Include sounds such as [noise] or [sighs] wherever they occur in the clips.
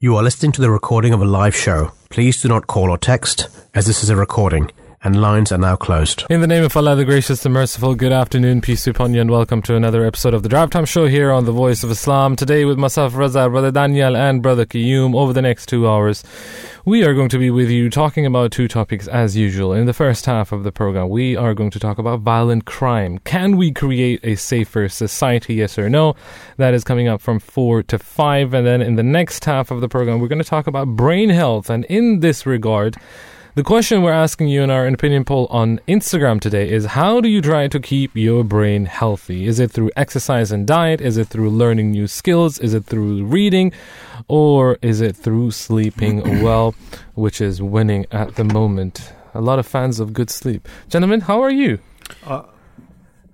You are listening to the recording of a live show. Please do not call or text, as this is a recording, and lines are now closed. In the name of Allah, the gracious, the merciful, good afternoon, peace be upon you, and welcome to another episode of the Drive Time Show here on the Voice of Islam. Today, with myself, Raza, Brother Daniel, and Brother Qayyum, over the next two hours, we are going to be with you talking about two topics as usual. In the first half of the program, we are going to talk about violent crime. Can we create a safer society, yes or no? That is coming up from four to five. And then in the next half of the program, we're going to talk about brain health. And in this regard, the question we're asking you in our opinion poll on Instagram today is how do you try to keep your brain healthy? Is it through exercise and diet? Is it through learning new skills? Is it through reading? Or is it through sleeping [clears throat] well, which is winning at the moment? A lot of fans of good sleep. Gentlemen, how are you?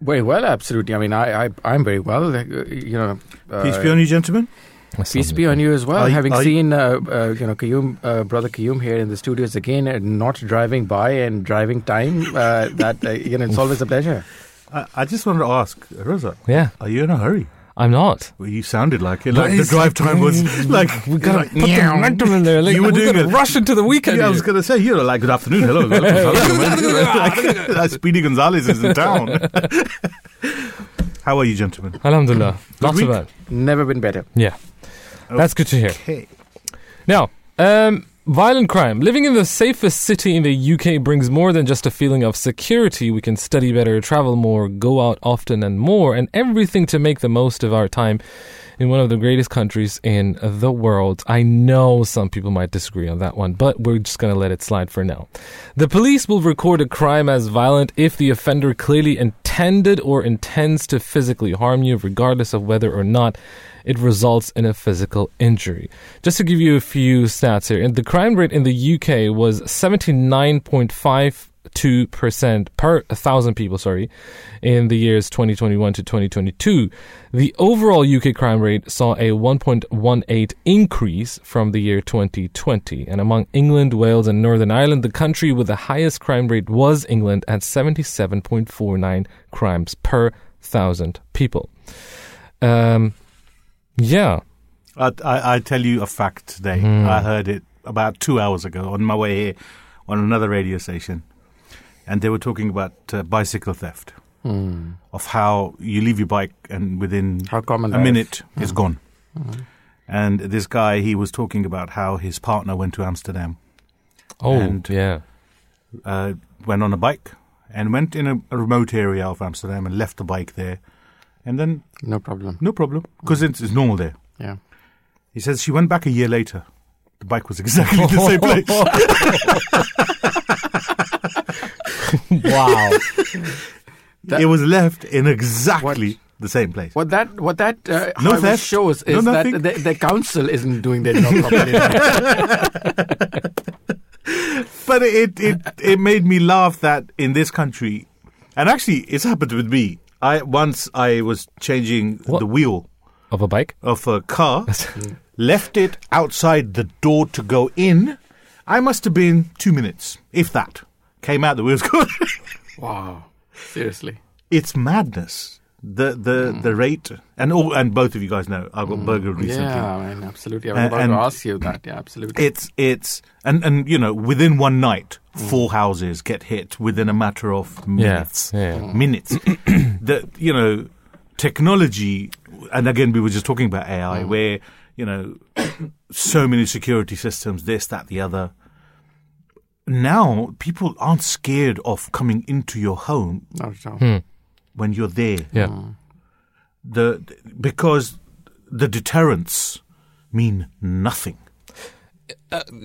Very well, absolutely. I mean, I, I I'm very well. uh, You know, uh, Peace be on you, gentlemen. Peace be on you as well. Are you- Having are you- seen uh, uh, you know Qayyum, uh, brother Qayyum here in the studios again, and not driving by and driving time. Uh, [laughs] that uh, you know, it's always a pleasure. I, I just wanted to ask, Rosa, Yeah, are you in a hurry? I'm not. Well, you sounded like it. Like the drive time was [laughs] like We gotta like, put the momentum in there. Like, You were doing it. rush into the weekend. Yeah, I was going to say, you're like, good afternoon, hello. [laughs] like, like, Speedy Gonzalez is in town. How are you, gentlemen? Alhamdulillah. Not so week. bad. Never been better. Yeah. That's good to hear. Okay. Now, um, violent crime. Living in the safest city in the UK brings more than just a feeling of security. We can study better, travel more, go out often, and more, and everything to make the most of our time in one of the greatest countries in the world. I know some people might disagree on that one, but we're just going to let it slide for now. The police will record a crime as violent if the offender clearly intended or intends to physically harm you, regardless of whether or not it results in a physical injury. Just to give you a few stats here, and the crime rate in the UK was 79.52% per thousand people, sorry, in the years 2021 to 2022. The overall UK crime rate saw a 1.18 increase from the year 2020. And among England, Wales, and Northern Ireland, the country with the highest crime rate was England at 77.49 crimes per thousand people. Um, yeah. I, I, I tell you a fact today. Hmm. I heard it about two hours ago on my way here on another radio station. And they were talking about uh, bicycle theft, of how you leave your bike and within a minute it's gone. And this guy, he was talking about how his partner went to Amsterdam, Oh, And- yeah. uh, went on a bike, and went in a, a remote area of Amsterdam and left the bike there. And then, No problem. no problem, because it's, it's normal there. Yeah. He says she went back a year later. The bike was [laughs] exactly the same place. [laughs] [laughs] wow. That- it was left in exactly the same place. What that what that uh, No theft. shows No is that the, the council isn't doing their job [laughs] properly. But it, it, it made me laugh that in this country, and actually it's happened with me. I Once I was changing What? the wheel Of a bike? of a car, [laughs] left it outside the door to go in. I must have been two minutes, if that. Came out, the wheels [laughs] good. wow. Seriously. it's madness. The the hmm. the rate and all and both of you guys know I got hmm. burgled recently. Yeah, I mean, absolutely. I was about and- to ask you that. Yeah, absolutely. It's it's and and you know within one night hmm. four houses get hit within a matter of minutes. yeah. Minutes. [clears throat] the you know technology and again we were just talking about AI where you know [coughs] so many security systems this that the other. Now people aren't scared of coming into your home Not at all. when you're there. Yeah. the because the deterrents mean nothing.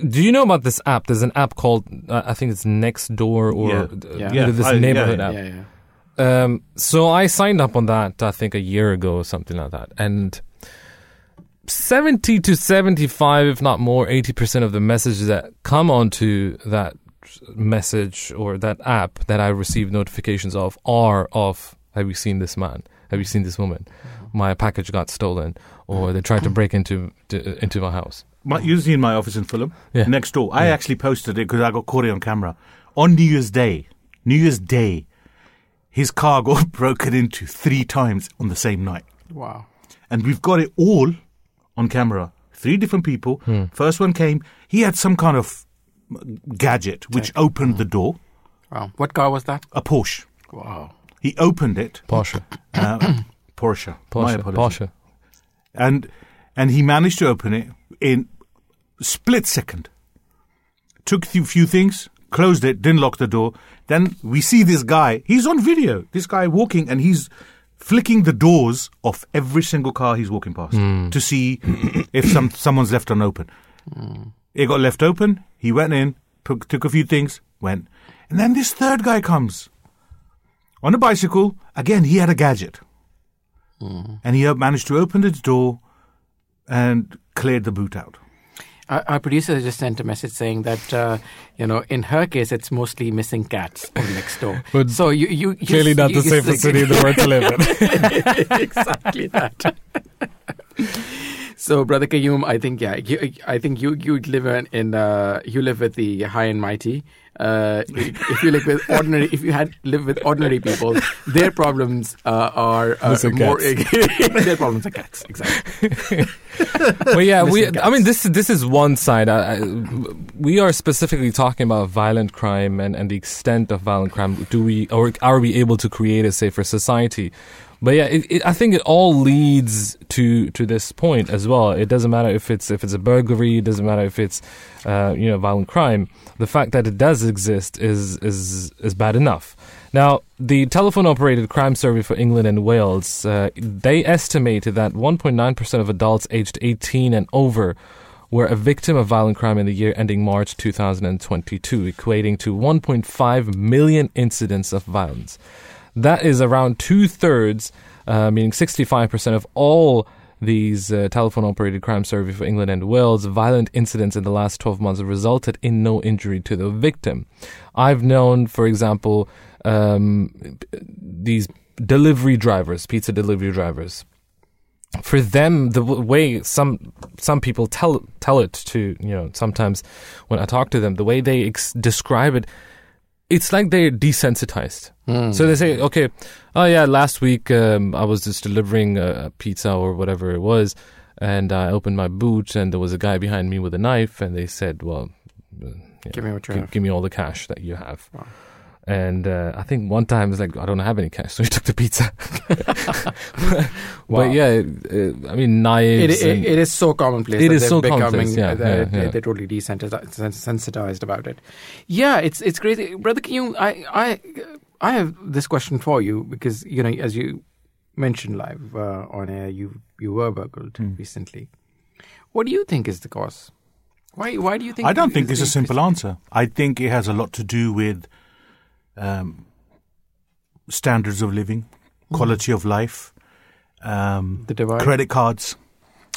Do you know about this app? There's an app called, uh, I think it's Next Door or Yeah. uh, Yeah. you know, this I- neighborhood yeah. app. Yeah, yeah. Um, so I signed up on that, I think a year ago or something like that. And 70 to 75, if not more, 80% of the messages that come onto that message or that app that I receive notifications of are of, have you seen this man? Have you seen this woman? Mm-hmm. My package got stolen or they tried to break into to, into my house. My, usually in my office in Fulham, Yeah. next door. I actually posted it because I got caught on camera on New Year's Day. New Year's Day, his car [laughs] got broken into three times on the same night, Wow. and we've got it all on camera. three different people. Hmm. First one came, he had some kind of uh, gadget which opened the hmm. door, Wow. What car was that? a Porsche. Wow. He opened it, Porsche. uh, [coughs] Porsche, Porsche. apologies. Porsche. and and he managed to open it in split second. Took a few things, closed it, didn't lock the door. Then we see this guy. He's on video. This guy walking, and he's flicking the doors of every single car he's walking past hmm. to see [coughs] if some someone's left unopen. It got left open. He went in, took took a few things, went, and then this third guy comes on a bicycle. Again, he had a gadget hmm. and he managed to open the door and cleared the boot out. Our, our producer just sent a message saying that, uh, you know, in her case, it's mostly missing cats on next door. [laughs] But so you, you you- Clearly not you- the you- safest city in the world to live in. exactly that. so, brother Qayyum, I think yeah, you, I think you you live in, in uh, you live with the high and mighty. Uh, if you live with ordinary, if you had live with ordinary people, their problems uh, are uh, more. [laughs] their problems are cats. Exactly. [laughs] but yeah, we. I mean, this this is one side. I, I, we are specifically talking about violent crime and, and the extent of violent crime. Do we or are we able to create a safer society? But yeah, it, it, I think it all leads to to this point as well. It doesn't matter if it's if it's a burglary. It doesn't matter if it's uh, you know violent crime. The fact that it does exist is is is bad enough. Now, the telephone operated crime survey for England and Wales, uh, they estimated that 1.9% of adults aged 18 and over were a victim of violent crime in the year ending March 2022, equating to 1.5 million incidents of violence. That is around two thirds, uh, meaning 65% of all these uh, telephone operated crime survey for England and Wales, violent incidents in the last 12 months have resulted in no injury to the victim. I've known, for example, um, these delivery drivers, pizza delivery drivers. For them, the way some some people tell tell it to you know sometimes when I talk to them, the way they ex- describe it, it's like they're desensitized. So they say, okay, oh yeah, last week um, I was just delivering a, pizza or whatever it was, and I opened my boot and there was a guy behind me with a knife, and they said, well, uh, yeah, Give me what you gi- have. give me all the cash that you have. Wow. And uh, I think one time it's like I don't have any cash, [laughs] so he took the pizza. [laughs] Wow. But yeah, it, it, I mean knives. It, it, it is so commonplace. It that is they're so becoming, commonplace, yeah, they're, yeah, yeah. they're totally desensitized sensitized about it. Yeah, it's it's crazy, brother. Can you? I I I have this question for you because you know as you mentioned live uh, on air, you you were burgled Hmm. recently. What do you think is the cause? Why why do you think? I don't think it's there's a simple answer. I think it has a lot to do with um, standards of living, quality of life, um, The divide. credit cards.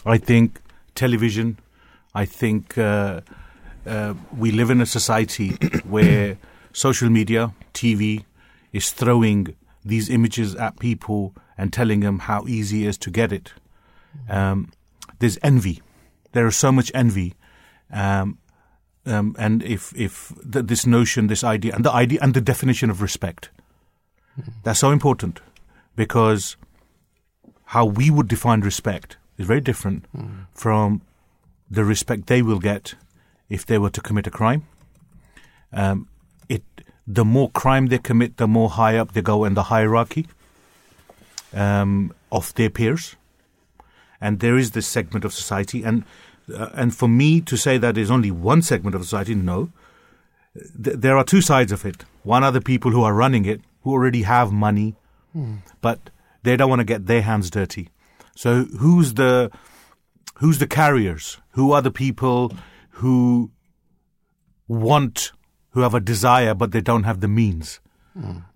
I think television. I think uh, uh, we live in a society [coughs] where social media, TV, is throwing these images at people and telling them how easy it is to get it. Um, there's envy. There is so much envy, um, um, and if if th- this notion, this idea, and the idea and the definition of respect, that's so important because how we would define respect is very different from the respect they will get if they were to commit a crime. Um, it the more crime they commit, the more high up they go in the hierarchy um, of their peers, and there is this segment of society, and uh, and for me to say that there's only one segment of society, no. Th- there are two sides of it. One are the people who are running it, who already have money, but they don't want to get their hands dirty. So who's the who's the carriers? Who are the people who want who have a desire but they don't have the means?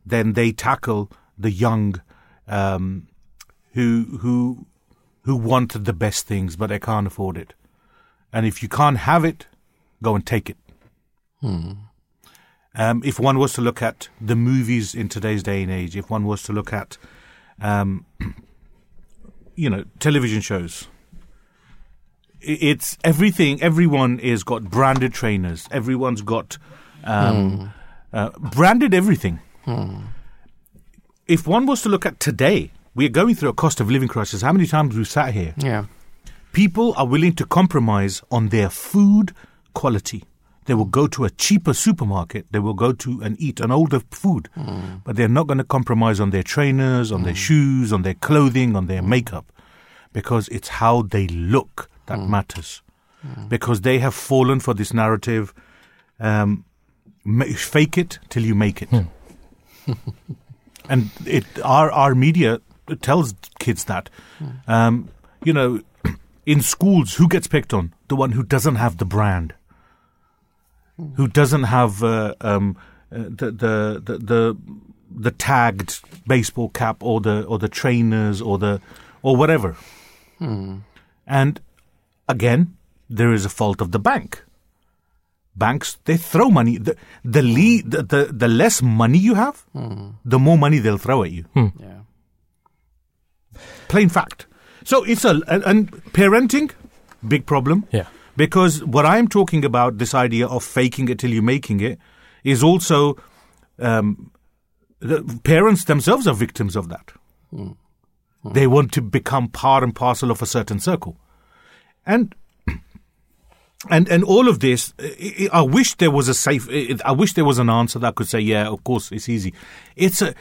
Then they tackle the young um, who who who want the best things but they can't afford it. And if you can't have it, go and take it. Um, if one was to look at the movies in today's day and age, if one was to look at, um, [clears throat] you know, television shows, it's everything. Everyone is got branded trainers. Everyone's got um, uh, branded everything. If one was to look at today, we are going through a cost of living crisis. How many times we've sat here Yeah. People are willing to compromise on their food quality. They will go to a cheaper supermarket. They will go to and eat an older food, hmm. but they're not going to compromise on their trainers, on their hmm. shoes, on their clothing, on their hmm. makeup, because it's how they look that matters. Because they have fallen for this narrative. Um, fake it till you make it, [laughs] and it our our media tells kids that. Um, you know, in schools, who gets picked on? The one who doesn't have the brand, who doesn't have uh, um, uh, the, the the the the tagged baseball cap or the or the trainers or the or whatever. And again, there is a fault of the bank. Banks they throw money. The the, le- the, the the less money you have, the more money they'll throw at you. Yeah. Plain fact. So it's a and, and parenting, big problem. Yeah. Because what I'm talking about, this idea of faking it till you're making it, is also um, the parents themselves are victims of that. They want to become part and parcel of a certain circle, and [clears throat] and and all of this. I I wish there was a safe. I wish there was an answer that could say, "Yeah, of course, it's easy." It's a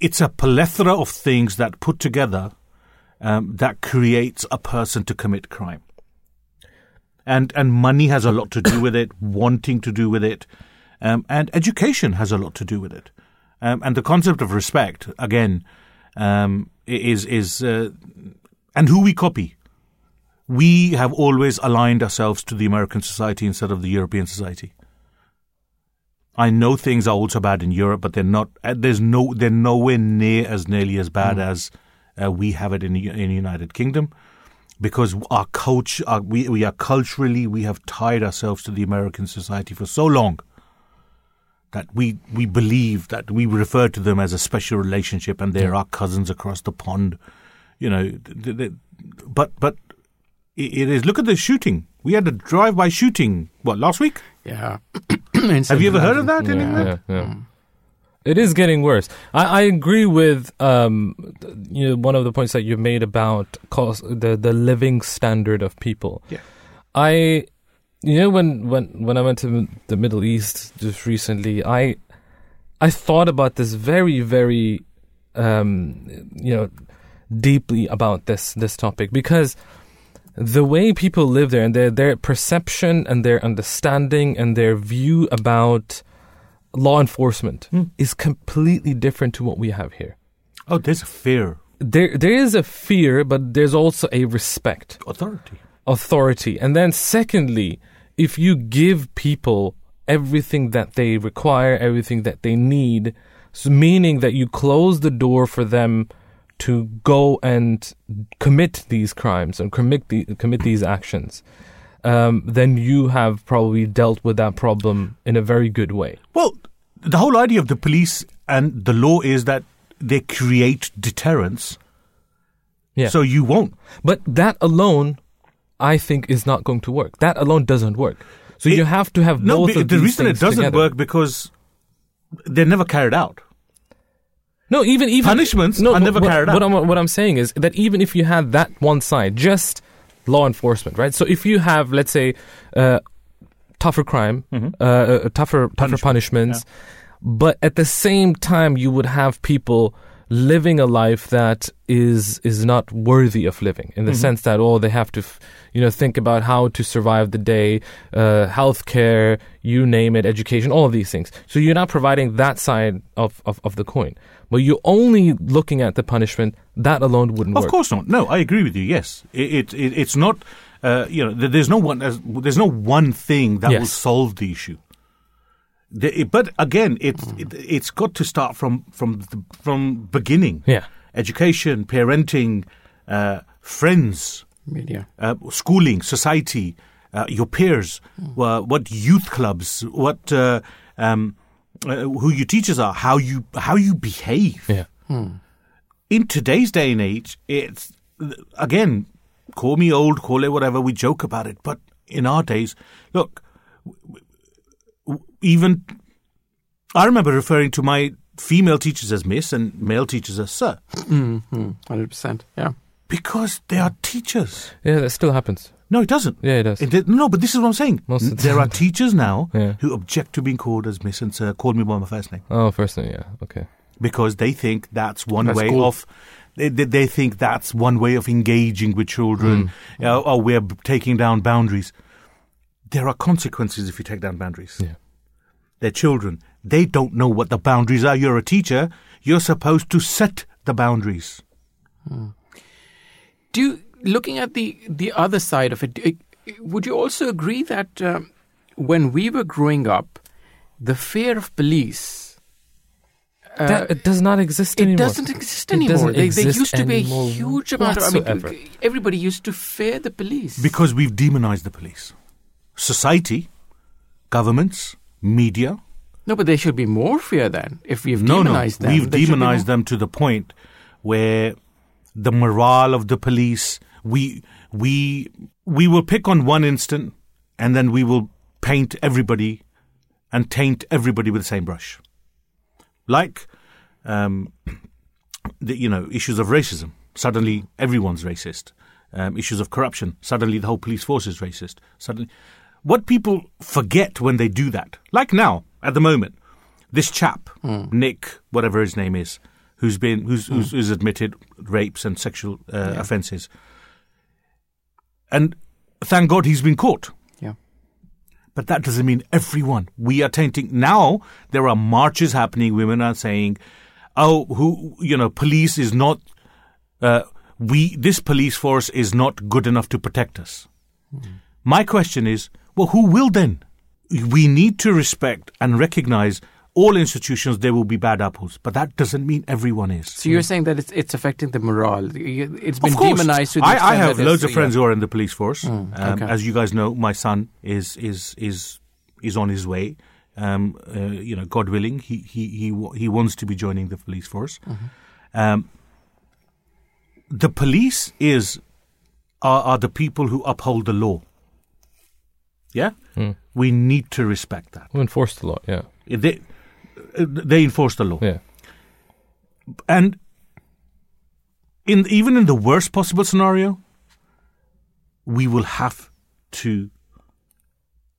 it's a plethora of things that put together um, that creates a person to commit crime. And and money has a lot to do with it, [coughs] wanting to do with it, um, and education has a lot to do with it. Um, and the concept of respect again um, is is uh, and who we copy. We have always aligned ourselves to the American society instead of the European society. I know things are also bad in Europe, but they're not. uh, There's no. They're nowhere near as nearly as bad as uh, we have it in the, in the United Kingdom, because our culture, our, we we are culturally, we have tied ourselves to the American society for so long that we we believe that we refer to them as a special relationship, and they're our cousins across the pond. You know, th- th- but but it it is. Look at the shooting. We had a drive-by shooting. What last week? Yeah. [clears throat] Have you ever heard of that in Yeah. England? Yeah, yeah. It is getting worse. I, I agree with um, you know one of the points that you made about cost, the the living standard of people. Yeah. I, you know, when when when I went to the Middle East just recently, I I thought about this very very um, you know deeply about this this topic because the way people live there and their their perception and their understanding and their view about law enforcement Hmm. is completely different to what we have here. Oh, there's a fear, There there is a fear, but there's also a respect, authority. authority. And then secondly, if you give people everything that they require, everything that they need, so meaning that you close the door for them to go and commit these crimes and commit the, commit these actions, um, then you have probably dealt with that problem in a very good way. Well, the whole idea of the police and the law is that they create deterrence, Yeah. so you won't. But that alone, I think, is not going to work. That alone doesn't work. So It- you have to have No, both of the reason it doesn't together. work because they're never carried out. No, even even Punishments no, are never what, carried what out. I'm what I'm saying is that even if you had that one side, just law enforcement, right? So if you have, let's say, uh, tougher crime, Mm-hmm. uh, uh, tougher tougher Punishment, punishments, but at the same time, you would have people living a life that is is not worthy of living in the Mm-hmm. sense that oh they have to f- you know think about how to survive the day uh healthcare you name it education all of these things so you're not providing that side of of, of the coin but you're only looking at the punishment that alone wouldn't Of work course not. No, I agree with you. Yes, it, it, it it's not. Uh, you know, there's no one. There's, there's no one thing that will solve the issue. The, but again, it's it, it's got to start from from the, from beginning. yeah Education, parenting, uh, friends, Media. uh, schooling, society, uh, your peers, uh, what youth clubs, what uh, um, uh, who your teachers are, how you how you behave yeah in today's day and age, it's again, call me old, call it whatever. We joke about it, but in our days, look, even I remember referring to my female teachers as Miss and male teachers as Sir. Mm-hmm. 100%. Yeah. Because they are teachers. Yeah, that still happens. No, it doesn't. Yeah, it does. It did- no, but this is what I'm saying. Most of the there are teachers now [laughs] Yeah. who object to being called as Miss and Sir. Call me by my first name Oh, first name, yeah, okay. because they think that's one That's way cool. of. They, they, they think that's one way of engaging with children. Mm. Uh, oh, we're taking down boundaries. There are consequences if you take down boundaries. Yeah. They're children. They don't know what the boundaries are. You're a teacher. You're supposed to set the boundaries. Do you, looking at the the other side of it, would you also agree that um, when we were growing up, the fear of police uh, that, it does not exist anymore. it anymore. doesn't exist It anymore. doesn't they, they exist used to be a anymore huge amount. Of, I mean, everybody used to fear the police Because we've demonized the police. Society, governments, media. no, but there should be more fear then. If we've No, no. demonized them, We've there should be demonized them to the point where the morale of the police, we, we, we will pick on one instant and then we will paint everybody and taint everybody with the same brush. Like, um, [clears throat] the, you know, issues of racism. Suddenly everyone's racist. Um, issues of corruption. Suddenly the whole police force is racist. Suddenly, what people forget when they do that, like now, at the moment, this chap, Nick, whatever his name is, who's been, who's, who's, who's admitted rapes and sexual uh, offences. And thank God he's been caught. Yeah. But that doesn't mean everyone. We are tainting. Now there are marches happening. Women are saying, "Oh, who you know, police is not. Uh, we this police force is not good enough to protect us." My question is, well, who will then? We need to respect and recognize all institutions. There will be bad apples, but that doesn't mean everyone is. So you're saying that it's it's affecting the morale. It's been demonized. To the I, I have loads of friends yeah. who are in the police force. Mm, um. As you guys know, my son is is is is on his way. Um, uh, you know, God willing, he he he he wants to be joining the police force. Mm-hmm. Um, the police is are, are the people who uphold the law. Yeah, Mm. we need to respect that. We enforce the law, yeah. They they enforce the law Yeah. and in even in the worst possible scenario, we will have to.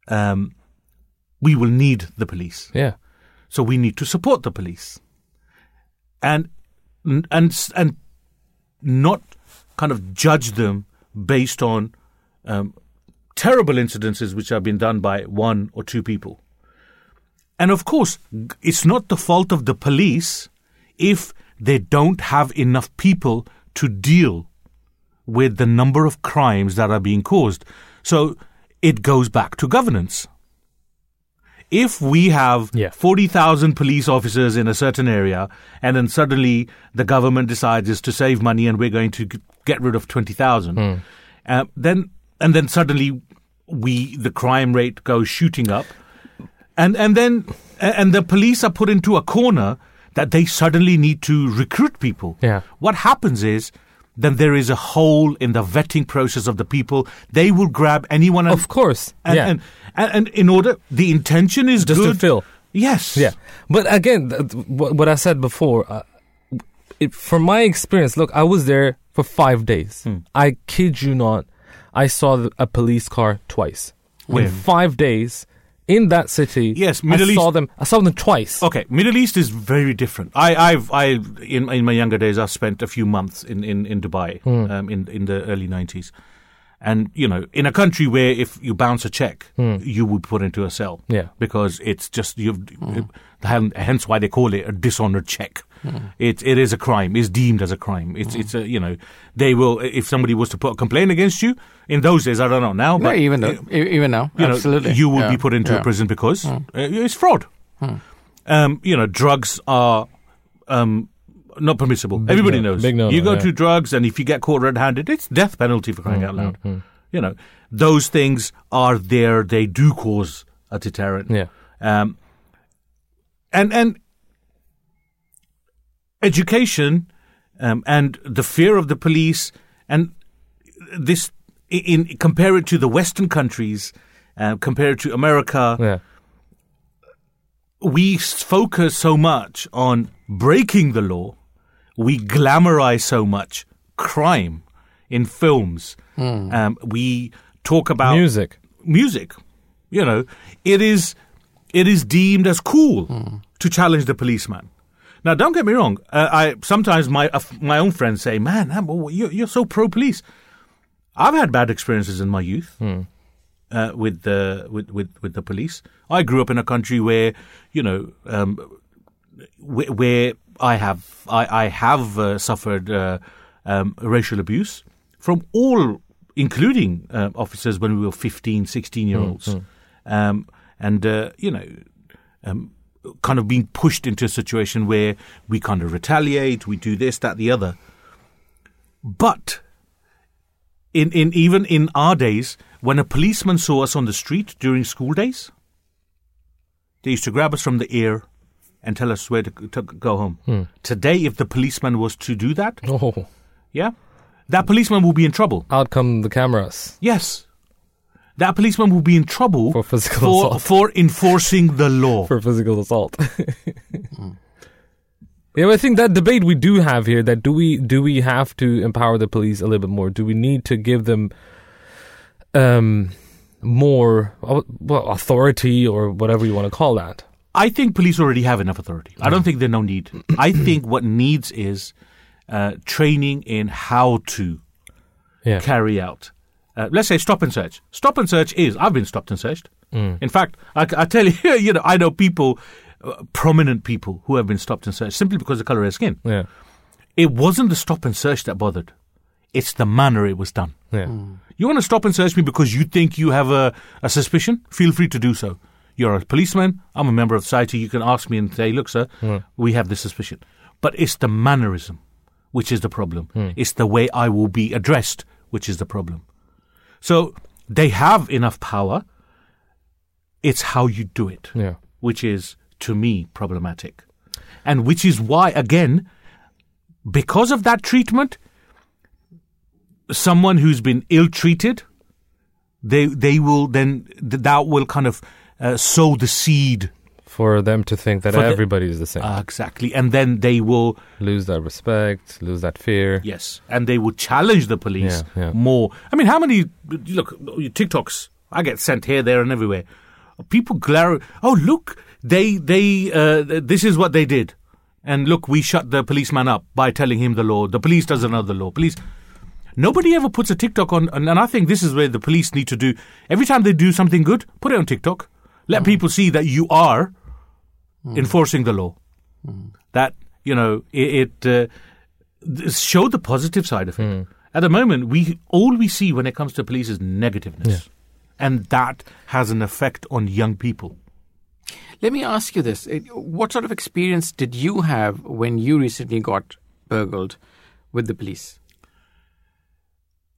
Um, we will need the police, Yeah. so we need to support the police, and and and not kind of judge them based on um, terrible incidences which have been done by one or two people. And of course, it's not the fault of the police if they don't have enough people to deal with the number of crimes that are being caused. So it goes back to governance. If we have Yeah. 40,000 police officers in a certain area and then suddenly the government decides is to save money and we're going to get rid of 20,000, uh, then and then suddenly we the crime rate goes shooting up and and then and the police are put into a corner that they suddenly need to recruit people. Yeah. What happens is then there is a hole in the vetting process of the people. They will grab anyone and, Of course. and, yeah. and, and and in order the intention is Just good. to fill. Yes. Yeah, but again, th- th- what what I said before, uh, it, from my experience, look, I was there for five days. Hmm. I kid you not, I saw a police car twice When? in five days in that city. Yes, Middle I Middle saw them. I saw them twice. Okay, Middle East is very different. I, I've, I, in in my younger days, I've spent a few months in in in Dubai, Hmm. um, in in the early nineties, and you know, in a country where if you bounce a check, you would put into a cell. Yeah. because it's just you've, hen- hence why they call it a dishonored check. It it is a crime. It's deemed as a crime. It's it's a you know they will if somebody was to put a complaint against you in those days. I don't know now, No, but even though, even now, you know, you will Yeah. be put into Yeah. a prison because uh, it's fraud. Um, you know, drugs are um, not permissible. Big Everybody no. knows. Big no-no, you go yeah. to drugs, and if you get caught red-handed, it's death penalty for crying out loud. You know, those things are there. They do cause a deterrent. Yeah. Um, and and education um, and the fear of the police and this in, in compare it to the Western countries, uh, compare it to America. Yeah. We focus so much on breaking the law, we glamorize so much crime in films. Um, we talk about Music. music. You know, it is it is deemed as cool to challenge the policeman. Now, don't get me wrong. Uh, I sometimes my uh, my own friends say, "Man, you're, you're so pro police." I've had bad experiences in my youth uh, with the with, with with the police. I grew up in a country where you know um, where, where I have I, I have uh, suffered uh, um, racial abuse from all, including uh, officers when we were 15, 16 year olds, um, and uh, you know. Um, kind of being pushed into a situation where we kind of retaliate, we do this, that, the other. But in, in even in our days, when a policeman saw us on the street during school days, they used to grab us from the ear and tell us where to, to go home. Hmm. Today, if the policeman was to do that, Oh, yeah, that policeman will be in trouble. out come the cameras. Yes, that policeman will be in trouble For physical for, assault. for enforcing the law. [laughs] for physical assault. [laughs] yeah, I think that debate we do have here that do we do we have to empower the police a little bit more? Do we need to give them um more uh, well, authority or whatever you want to call that? I think police already have enough authority. I don't think there's no need. I [clears throat] think what needs is uh, training in how to Yeah. carry out. Uh, let's say stop and search. Stop and search is I've been stopped and searched. In fact, I, I tell you, [laughs] you know, I know people, uh, prominent people who have been stopped and searched simply because of the color of their skin. Yeah. It wasn't the stop and search that bothered. It's the manner it was done. Yeah. You want to stop and search me because you think you have a, a suspicion? Feel free to do so. You're a policeman. I'm a member of society. You can ask me and say, look, sir, we have this suspicion. But it's the mannerism which is the problem. It's the way I will be addressed which is the problem. So they have enough power. It's how you do it, Yeah. which is, to me, problematic. And which is why, again, because of that treatment, someone who's been ill treated, they they will then th- that will kind of uh, sow the seed For them to think that For the- everybody is the same. uh, exactly, and then they will lose that respect, lose that fear. yes, and they will challenge the police Yeah, yeah. more. I mean, how many look TikToks? I get sent here, there, and everywhere. People glare. Oh, look, they they uh, this is what they did, and look, we shut the policeman up by telling him the law. The police doesn't know the law. Police. Nobody ever puts a TikTok on, and, and I think this is where the police need to do. Every time they do something good, put it on TikTok. Let people see that you are enforcing the law. That you know it. it uh, th- show the positive side of it. At the moment, we all we see when it comes to police is negativeness, and that has an effect on young people. Let me ask you this: What sort of experience did you have when you recently got burgled with the police?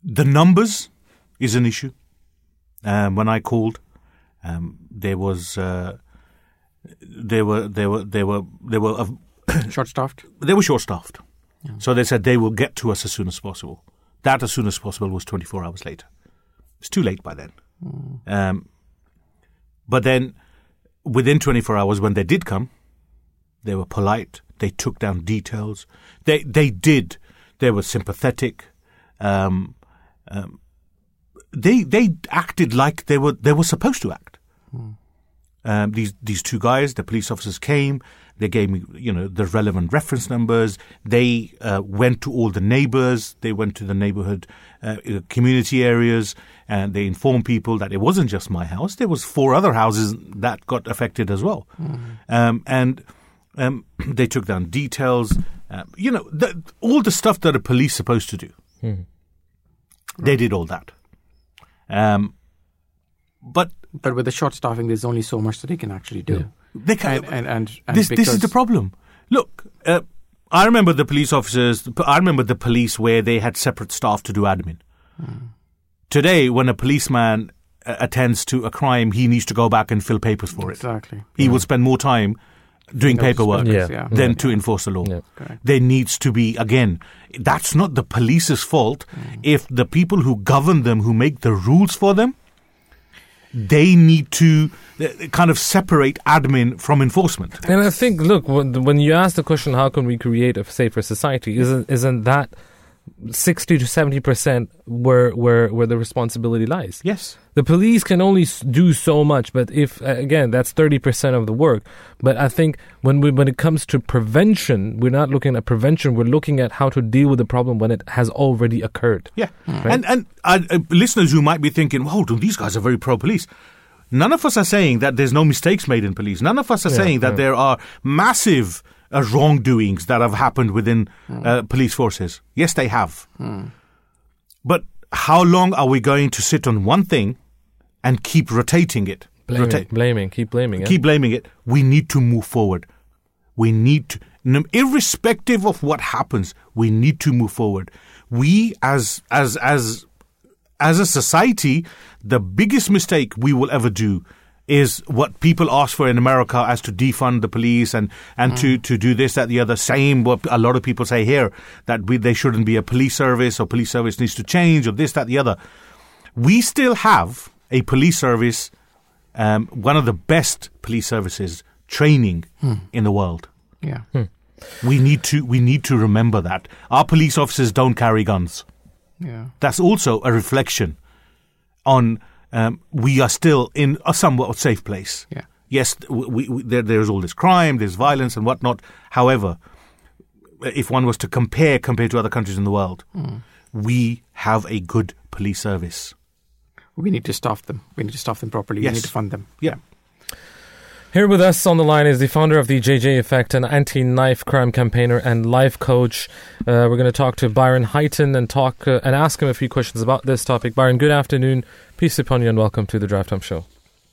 The numbers is an issue. Um, when I called, um, there was uh, there were there were there were there were uh, [coughs] Short-staffed. they were short staffed. So they said they will get to us as soon as possible. That as soon as possible was 24 hours later. It's too late by then. Um, but then within 24 hours, when they did come, they were polite. They took down details. They they did. They were sympathetic. Um, um, they they acted like they were they were supposed to act. Um, these these two guys, the police officers came. They gave me, you know, the relevant reference numbers. They uh, went to all the neighbors. They went to the neighborhood uh, uh, community areas, and they informed people that it wasn't just my house. There was four other houses that got affected as well, um, and um, [clears throat] they took down details. Uh, you know, the, all the stuff that a police supposed to do. They did all that. Um, but But with the short staffing, there's only so much that they can actually do. they can And, and, and, and this this is the problem. Look, uh, I remember the police officers. I remember the police where they had separate staff to do admin. Today, when a policeman uh, attends to a crime, he needs to go back and fill papers for it. Exactly. He will spend more time doing Those paperwork papers, Yeah. yeah. than to enforce the law. Yeah. There needs to be again. That's not the police's fault. Mm. If the people who govern them, who make the rules for them, they need to uh, kind of separate admin from enforcement. And I think, look, when, when you ask the question, how can we create a safer society? Isn't isn't that 60 to 70% where, where, where the responsibility lies. Yes. The police can only do so much, but if, uh, again, that's 30% of the work. But I think when we, when it comes to prevention, we're not looking at prevention, we're looking at how to deal with the problem when it has already occurred. Yeah, and and uh, uh, listeners who might be thinking, "Well, these guys are very pro-police." None of us are saying that there's no mistakes made in police. None of us are Yeah, saying that yeah. there are massive uh, wrongdoings that have happened within uh, police forces. Yes, they have. But how long are we going to sit on one thing and keep rotating it? Blaming, Rota- blaming, keep blaming. Yeah? keep blaming it. We need to move forward. We need to, irrespective of what happens, we need to move forward. We, as as as as a society, the biggest mistake we will ever do is what people ask for in America as to defund the police and, and to, mm. to do this, that, the other. Same what a lot of people say here, that we, there shouldn't be a police service or police service needs to change or this, that, the other. We still have a police service, um, one of the best police services training hmm. in the world. Yeah. Hmm. We need to we need to remember that our police officers don't carry guns. Yeah. That's also a reflection on um, we are still in a somewhat safe place. Yeah. Yes, we, we, there, there's all this crime, there's violence and whatnot. However, if one was to compare compared to other countries in the world, we have a good police service. We need to staff them. We need to staff them properly. Yes. We need to fund them. Yeah. Here with us on the line is the founder of the JJ Effect, an anti-knife crime campaigner and life coach. Uh, we're going to talk to Byron Highton and talk uh, and ask him a few questions about this topic. Byron, good afternoon, peace upon you, and welcome to the Drive Time Show.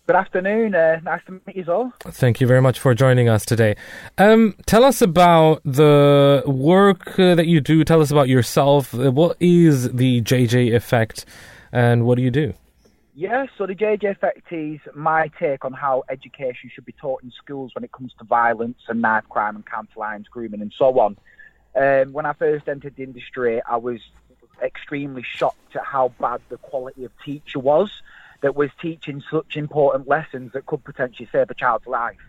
Good afternoon. Uh, nice to meet you all. Thank you very much for joining us today. Um, tell us about the work uh, that you do. Tell us about yourself. Uh, what is the JJ Effect, and what do you do? Yeah, so the JJ Effect is my take on how education should be taught in schools when it comes to violence and knife crime and county lines, grooming, and so on. Um, when I first entered the industry, I was extremely shocked at how bad the quality of teacher was that was teaching such important lessons that could potentially save a child's life.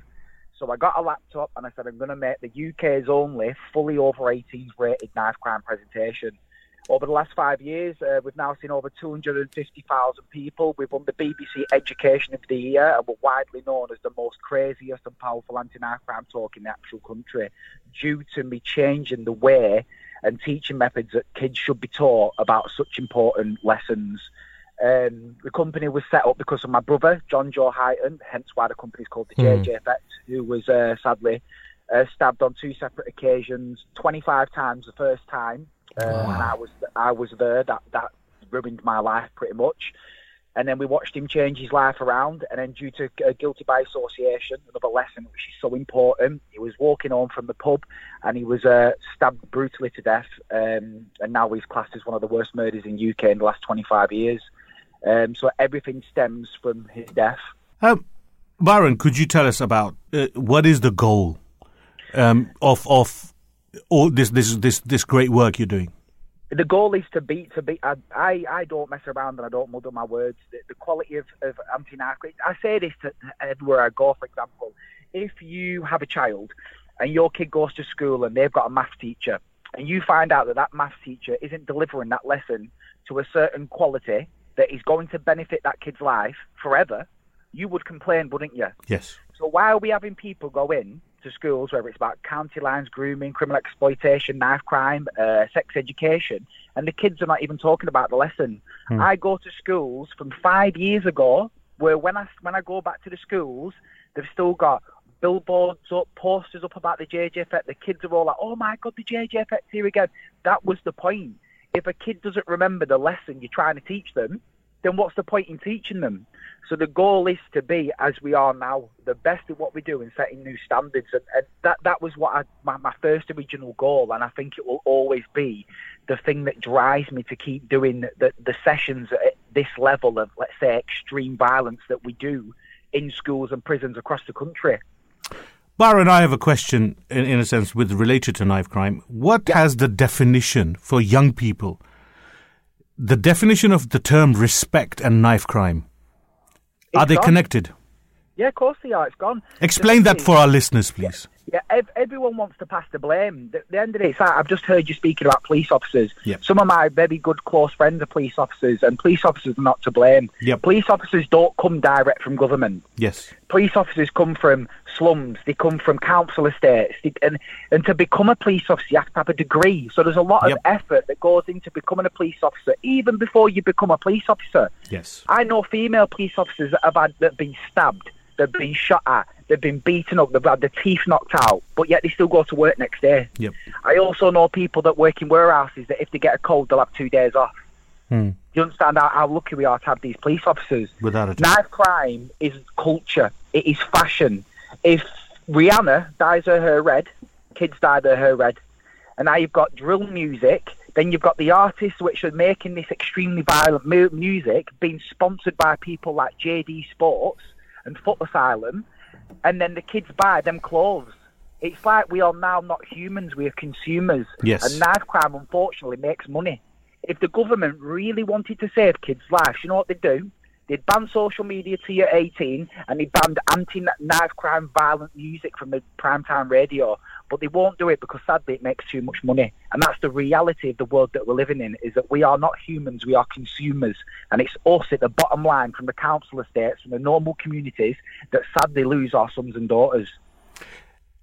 So I got a laptop and I said, I'm going to make the UK's only fully over 18s rated knife crime presentation. Over the last five years, uh, we've now seen over 250,000 people. We've won the BBC Education of the Year and we're widely known as the most craziest and powerful crime talk in the actual country due to me changing the way and teaching methods that kids should be taught about such important lessons. Um, the company was set up because of my brother, John Joe Highton, hence why the company is called the Hmm. JJ Effect, who was uh, sadly uh, stabbed on two separate occasions, 25 times the first time. Uh, And I was I was there. That that ruined my life pretty much. And then we watched him change his life around. And then, due to uh, guilty by association, another lesson which is so important, he was walking home from the pub and he was uh, stabbed brutally to death. Um, and now he's classed as one of the worst murders in UK in the last 25 years. Um, so everything stems from his death. Um, Byron, could you tell us about uh, what is the goal um, of of all this this this this great work you're doing? the goal is to beat to beat. I, I I don't mess around and I don't muddle my words. The, the quality of, of anti-narcotics. I say this to everywhere I go. For example, if you have a child and your kid goes to school and they've got a maths teacher, and you find out that that maths teacher isn't delivering that lesson to a certain quality that is going to benefit that kid's life forever, you would complain, wouldn't you? Yes. So why are we having people go in to schools, whether it's about county lines, grooming, criminal exploitation, knife crime, uh, sex education, and the kids are not even talking about the lesson? I go to schools from five years ago, where when I when I go back to the schools, they've still got billboards up, posters up about the JJ effect. The kids are all like, "Oh my God, the JJ effect here again." That was the point. If a kid doesn't remember the lesson you're trying to teach them, then what's the point in teaching them? So the goal is to be, as we are now, the best at what we do and setting new standards. And, and that that was what I, my, my first original goal, and I think it will always be the thing that drives me to keep doing the, the sessions at this level of, let's say, extreme violence that we do in schools and prisons across the country. Byron, I have a question in, in a sense with related to knife crime. What has the definition for young people? The definition of the term respect and knife crime. Are they gone. connected? Yeah, of course they are. It's gone. Explain The that thing for our listeners, please. Yeah, ev- everyone wants to pass the blame. At the end of it, it's like, I've just heard you speaking about police officers. Yep. Some of my very good close friends are police officers, and police officers are not to blame. Yep. Police officers don't come direct from government. Yes. Police officers come from slums. They come from council estates. They, and and to become a police officer, you have to have a degree. So there's a lot of effort that goes into becoming a police officer, even before you become a police officer. Yes. I know female police officers that have had that have been stabbed, that have been shot at, they've been beaten up, they've had their teeth knocked out, but yet they still go to work next day. Yep. I also know people that work in warehouses that if they get a cold, they'll have two days off. Hmm. You understand how, how lucky we are to have these police officers? Without a doubt. Knife crime is culture. It is fashion. If Rihanna dyes her hair red, kids dye their hair red, and now you've got drill music. Then you've got the artists which are making this extremely violent mu- music, being sponsored by people like JD Sports and Footasylum, and then the kids buy them clothes. It's like we are now not humans; we are consumers. Yes. And knife crime, unfortunately, makes money. If the government really wanted to save kids' lives, you know what they'd do? They'd ban social media to your 18 and they'd ban anti-knife crime violent music from the primetime radio. But they won't do it because sadly it makes too much money. And that's the reality of the world that we're living in, is that we are not humans, we are consumers. And it's us at the bottom line from the council estates, from the normal communities, that sadly lose our sons and daughters.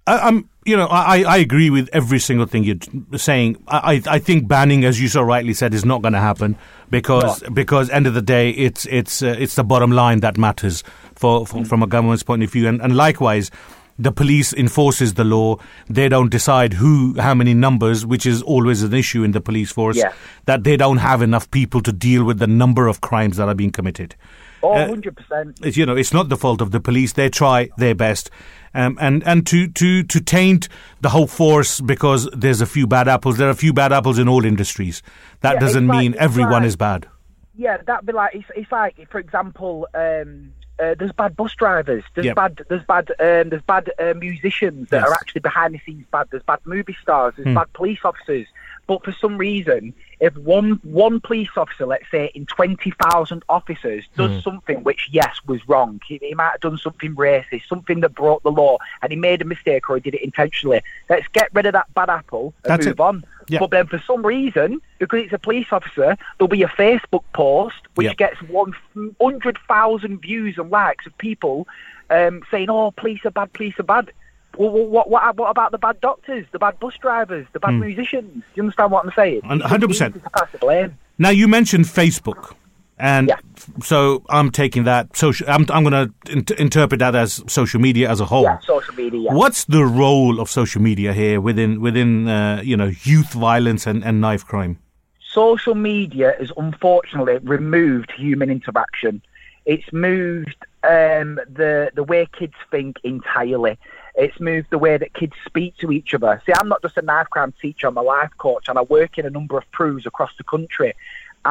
I, I'm, you know, I, I agree with every single thing you're saying. I, I think banning, as you so rightly said, is not going to happen because because end of the day, it's it's uh, it's the bottom line that matters for, for from a government's point of view, and, and likewise. The police enforces the law. They don't decide who, how many numbers, which is always an issue in the police force. Yeah. That they don't have enough people to deal with the number of crimes that are being committed. Oh, Uh, 100%. it's, you know, it's not the fault of the police. They try their best, um, and and to to to taint the whole force because there's a few bad apples. There are a few bad apples in all industries. That Yeah, doesn't it's like- mean everyone like- is bad. Yeah, that'd be like it's, it's like for example, um, uh, there's bad bus drivers, there's Yep. bad there's bad um, there's bad uh, musicians that Yes. are actually behind the scenes bad. There's bad movie stars, there's bad police officers. But for some reason, if one one police officer, let's say in twenty thousand officers, does something which yes was wrong, he, he might have done something racist, something that broke the law, and he made a mistake or he did it intentionally. Let's get rid of that bad apple and That's move it. on. Yeah. But then for some reason, because it's a police officer, there'll be a Facebook post which Yep. gets one hundred thousand views and likes of people um, saying, "Oh, police are bad, police are bad." Well, what, what, what about the bad doctors, the bad bus drivers, the bad musicians? Do you understand what I'm saying? Hmm. And 100%. It's pass the blame. Now you mentioned Facebook, and Yeah. so I'm taking that social. I'm I'm going to int- interpret that as social media as a whole. Yeah, social media. Yeah. What's the role of social media here within within uh, you know youth violence and, and knife crime? social media has unfortunately removed human interaction. It's moved um, the the way kids think entirely. It's moved the way that kids speak to each other. See, I'm not just a knife crime teacher; I'm a life coach, and I work in a number of crews across the country.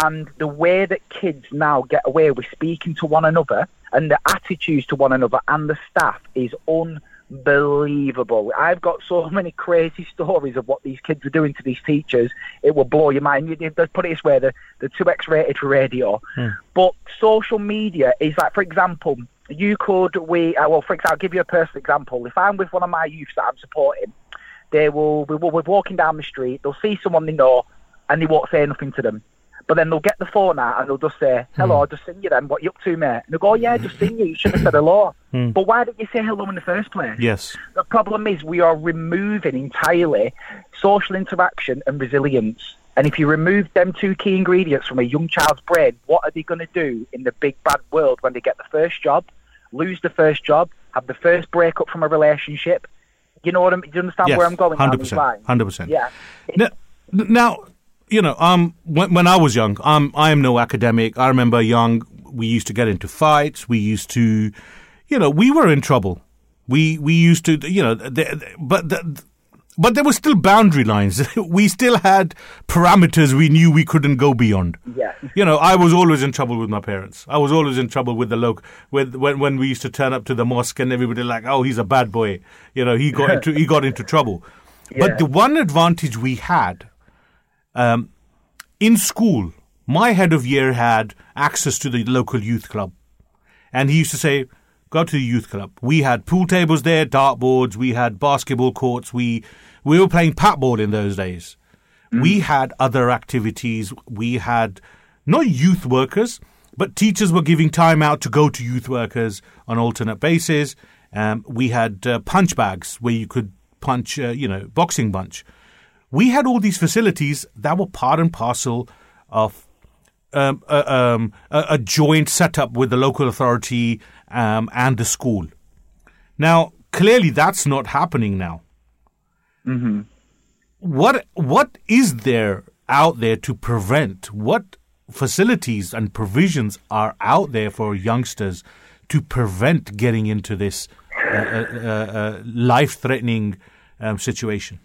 And the way that kids now get away with speaking to one another and the attitudes to one another and the staff is unbelievable. I've got so many crazy stories of what these kids are doing to these teachers. It will blow your mind. You- Let's put it this way: they're, they're too X-rated for radio. Hmm. But social media is like, for example, you could we uh, well, for example, I'll give you a personal example. If I'm with one of my youths that I'm supporting, they will we will we're walking down the street. They'll see someone they know, and they won't say nothing to them. But then they'll get the phone out and they'll just say, "Hello, I'll just sing you then. What you up to, mate?" And they'll go, "Oh, "Yeah, just sing you. You should have said hello." But why didn't you say hello in the first place? Yes. The problem is we are removing entirely social interaction and resilience. And if you remove them two key ingredients from a young child's brain, what are they going to do in the big bad world when they get the first job, lose the first job, have the first breakup from a relationship? You know what I'm? Do you understand Yes, where I'm going? Hundred percent. hundred percent. Yeah. Now, now, you know, um, when, when I was young, um, I am no academic. I remember young, we used to get into fights. We used to, you know, we were in trouble. We we used to, you know, the, the- but the, but there were still boundary lines. [laughs] we still had parameters we knew we couldn't go beyond. Yeah. You know, I was always in trouble with my parents. I was always in trouble with the local. With when when we used to turn up to the mosque and everybody like, oh, he's a bad boy. You know, he got [laughs] into he got into trouble. Yeah. But the one advantage we had, um, in school, my head of year had access to the local youth club, and he used to say, go to the youth club. We had pool tables there, dartboards, we had basketball courts. We we were playing patball in those days. We had other activities. We had not youth workers, but teachers were giving time out to go to youth workers on alternate basis. Um, we had uh, punch bags where you could punch, uh, you know, boxing punch. We had all these facilities that were part and parcel of um, a, um, a, a joint setup with the local authority um, and the school. Now, clearly, that's not happening now. hmm What what is there out there to prevent? What facilities and provisions are out there for youngsters to prevent getting into this uh, uh, uh, life-threatening um, situation?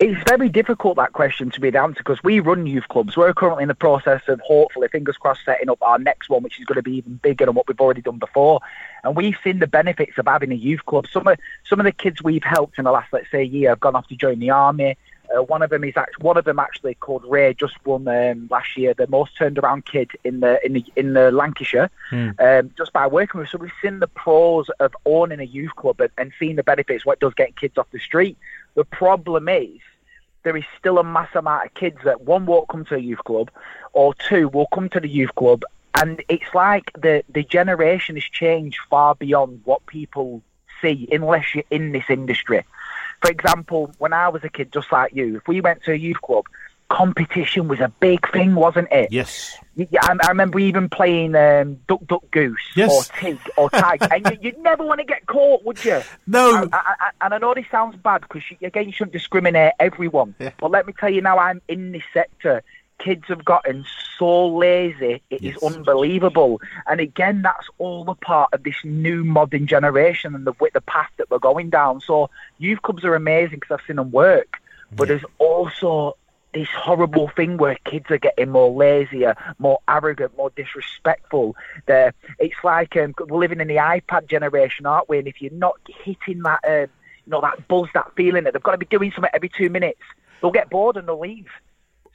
It's very difficult that question to be answered because we run youth clubs. We're currently in the process of hopefully, fingers crossed, setting up our next one, which is going to be even bigger than what we've already done before. And we've seen the benefits of having a youth club. Some of some of the kids we've helped in the last, let's say, year have gone off to join the army. Uh, one of them is act- one of them actually called Ray just won um, last year the most turned around kid in the in the in the Lancashire um, just by working with. So we've seen the pros of owning a youth club and, and seeing the benefits what it does getting kids off the street. The problem is there is still a mass amount of kids that one won't come to a youth club, or two will come to the youth club, and it's like the the generation has changed far beyond what people see unless you're in this industry. For example, when I was a kid, just like you, if we went to a youth club, competition was a big thing, wasn't it? Yes. I, I remember even playing um, Duck Duck Goose Yes. or Tig or Tag, and you, you'd never want to get caught, would you? [laughs] No. And, I, I, and I know this sounds bad because you, again you shouldn't discriminate everyone, Yeah. but let me tell you now, I'm in this sector. Kids have gotten so lazy, it is Yes. unbelievable. And again, that's all a part of this new modern generation and the the path that we're going down. So youth clubs are amazing because I've seen them work, but there's also this horrible thing where kids are getting more lazier, more arrogant, more disrespectful. They're, it's like um, we're living in the iPad generation, aren't we? And if you're not hitting that, um, you know, that buzz, that feeling that they've got to be doing something every two minutes, they'll get bored and they'll leave.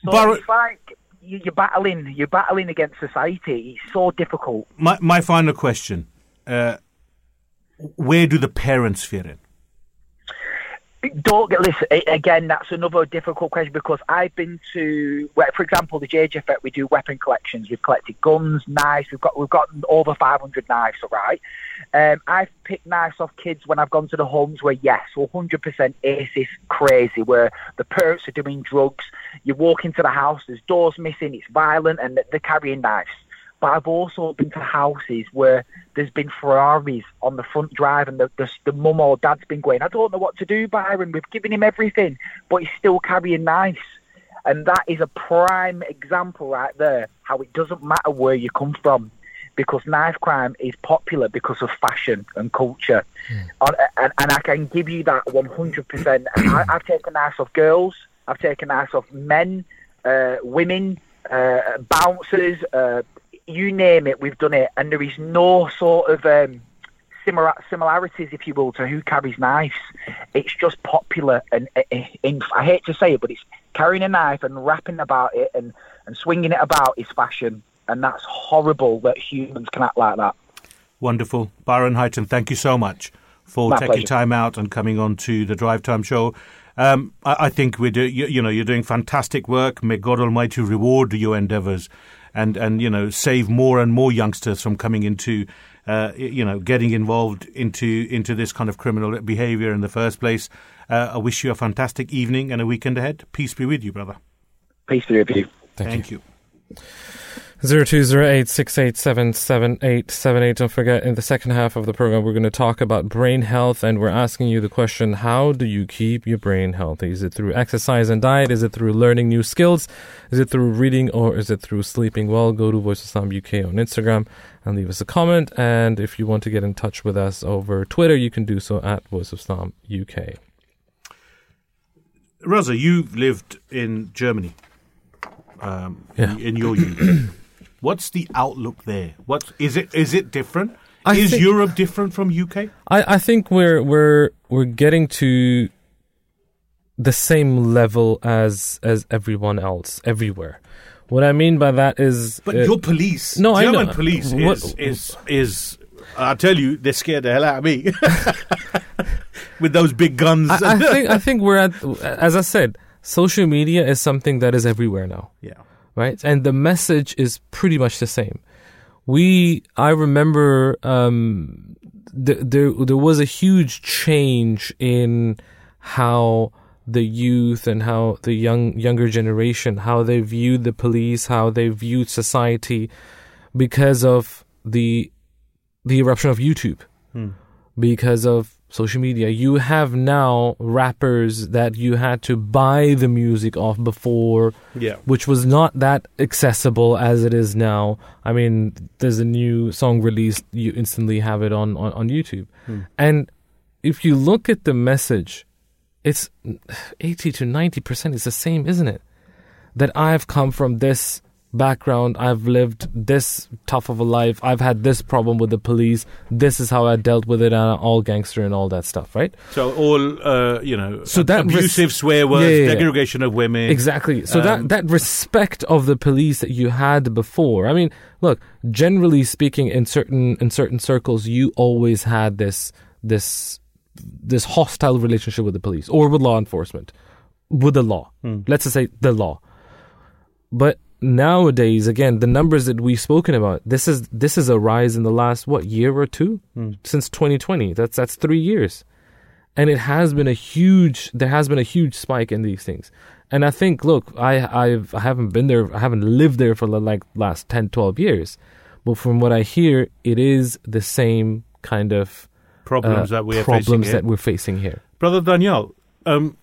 So Barrett- it's like you- you're battling, you're battling against society. It's so difficult. My my final question: uh, Where do the parents fit in? Don't get listen again. That's another difficult question because I've been to, for example, the JJ Effect. We do weapon collections. We've collected guns, knives. We've got we've got over 500 knives. All right. Um, I've picked knives off kids when I've gone to the homes where yes, 100% ACEs crazy, where the parents are doing drugs. You walk into the house, there's doors missing, it's violent, and they're carrying knives. But I've also been to houses where there's been Ferraris on the front drive, and the, the, the mum or dad's been going, I don't know what to do, Byron. We've given him everything, but he's still carrying knives. And that is a prime example right there how it doesn't matter where you come from because knife crime is popular because of fashion and culture. On- And, and I can give you that 100%. I, I've taken knives off girls, I've taken knives off men, uh, women, uh, bouncers, uh, you name it, we've done it. And there is no sort of um, similar similarities, if you will, to who carries knives. It's just popular, and uh, in, I hate to say it, but it's carrying a knife and rapping about it and, and swinging it about is fashion, and that's horrible that humans can act like that. Wonderful, Byron Highton. Thank you so much for My taking pleasure. time out and coming on to the Drive Time Show. Um, I, I think we do. You, you know, you're doing fantastic work. May God Almighty reward your endeavours, and and you know save more and more youngsters from coming into uh, you know, getting involved into into this kind of criminal behaviour in the first place. Uh, I wish you a fantastic evening and a weekend ahead. Peace be with you, brother. Peace be with you. Thank, Thank you. you. 0208687778. Don't forget, in the second half of the program, we're going to talk about brain health, and we're asking you the question how do you keep your brain healthy? Is it through exercise and diet? Is it through learning new skills? Is it through reading, or is it through sleeping well? Go to Voice of Islam UK on Instagram and leave us a comment. And if you want to get in touch with us over Twitter, you can do so at Voice of Islam UK. Raza, you've lived in Germany um, yeah. in your youth. What's the outlook there? What is it? Is it different? I is think- Europe different from UK? I, I think we're we're we're getting to the same level as as everyone else everywhere. What I mean by that is, But uh, your police, no, I German know. police, What- is is is I tell you, they scared the hell out of me [laughs] with those big guns. I, I think I think we're at as I said, social media is something that is everywhere now. yeah. Right? And the message is pretty much the same. We, I remember, um, th- there there was a huge change in how the youth and how the young younger generation how they viewed the police, how they viewed society, because of the the eruption of YouTube, because of social media. You have now rappers that you had to buy the music off before Yeah. which was not that accessible as it is now. I mean, there's a new song released, you instantly have it on, on, on YouTube. Hmm. And if you look at the message, it's [sighs] 80 to 90% is the same, isn't it? That I've come from this background, I've lived this tough of a life, I've had this problem with the police, this is how I dealt with it, and I'm all gangster and all that stuff, right? So all uh, you know, So that abusive res- swear words, Yeah, yeah, yeah. degradation of women. Exactly. So Um, that that respect of the police that you had before. I mean, look, generally speaking, in certain in certain circles, you always had this this this hostile relationship with the police or with law enforcement, with the law. Let's just say the law. But nowadays, again, the numbers that we've spoken about, this is this is a rise in the last what year or two since 2020. That's that's three years and it has been a huge there has been a huge spike in these things and i think look i i've i haven't been there i haven't lived there for like last 10 12 years but from what i hear it is the same kind of problems uh, that we're problems facing here. that we're facing here Brother Daniel, um,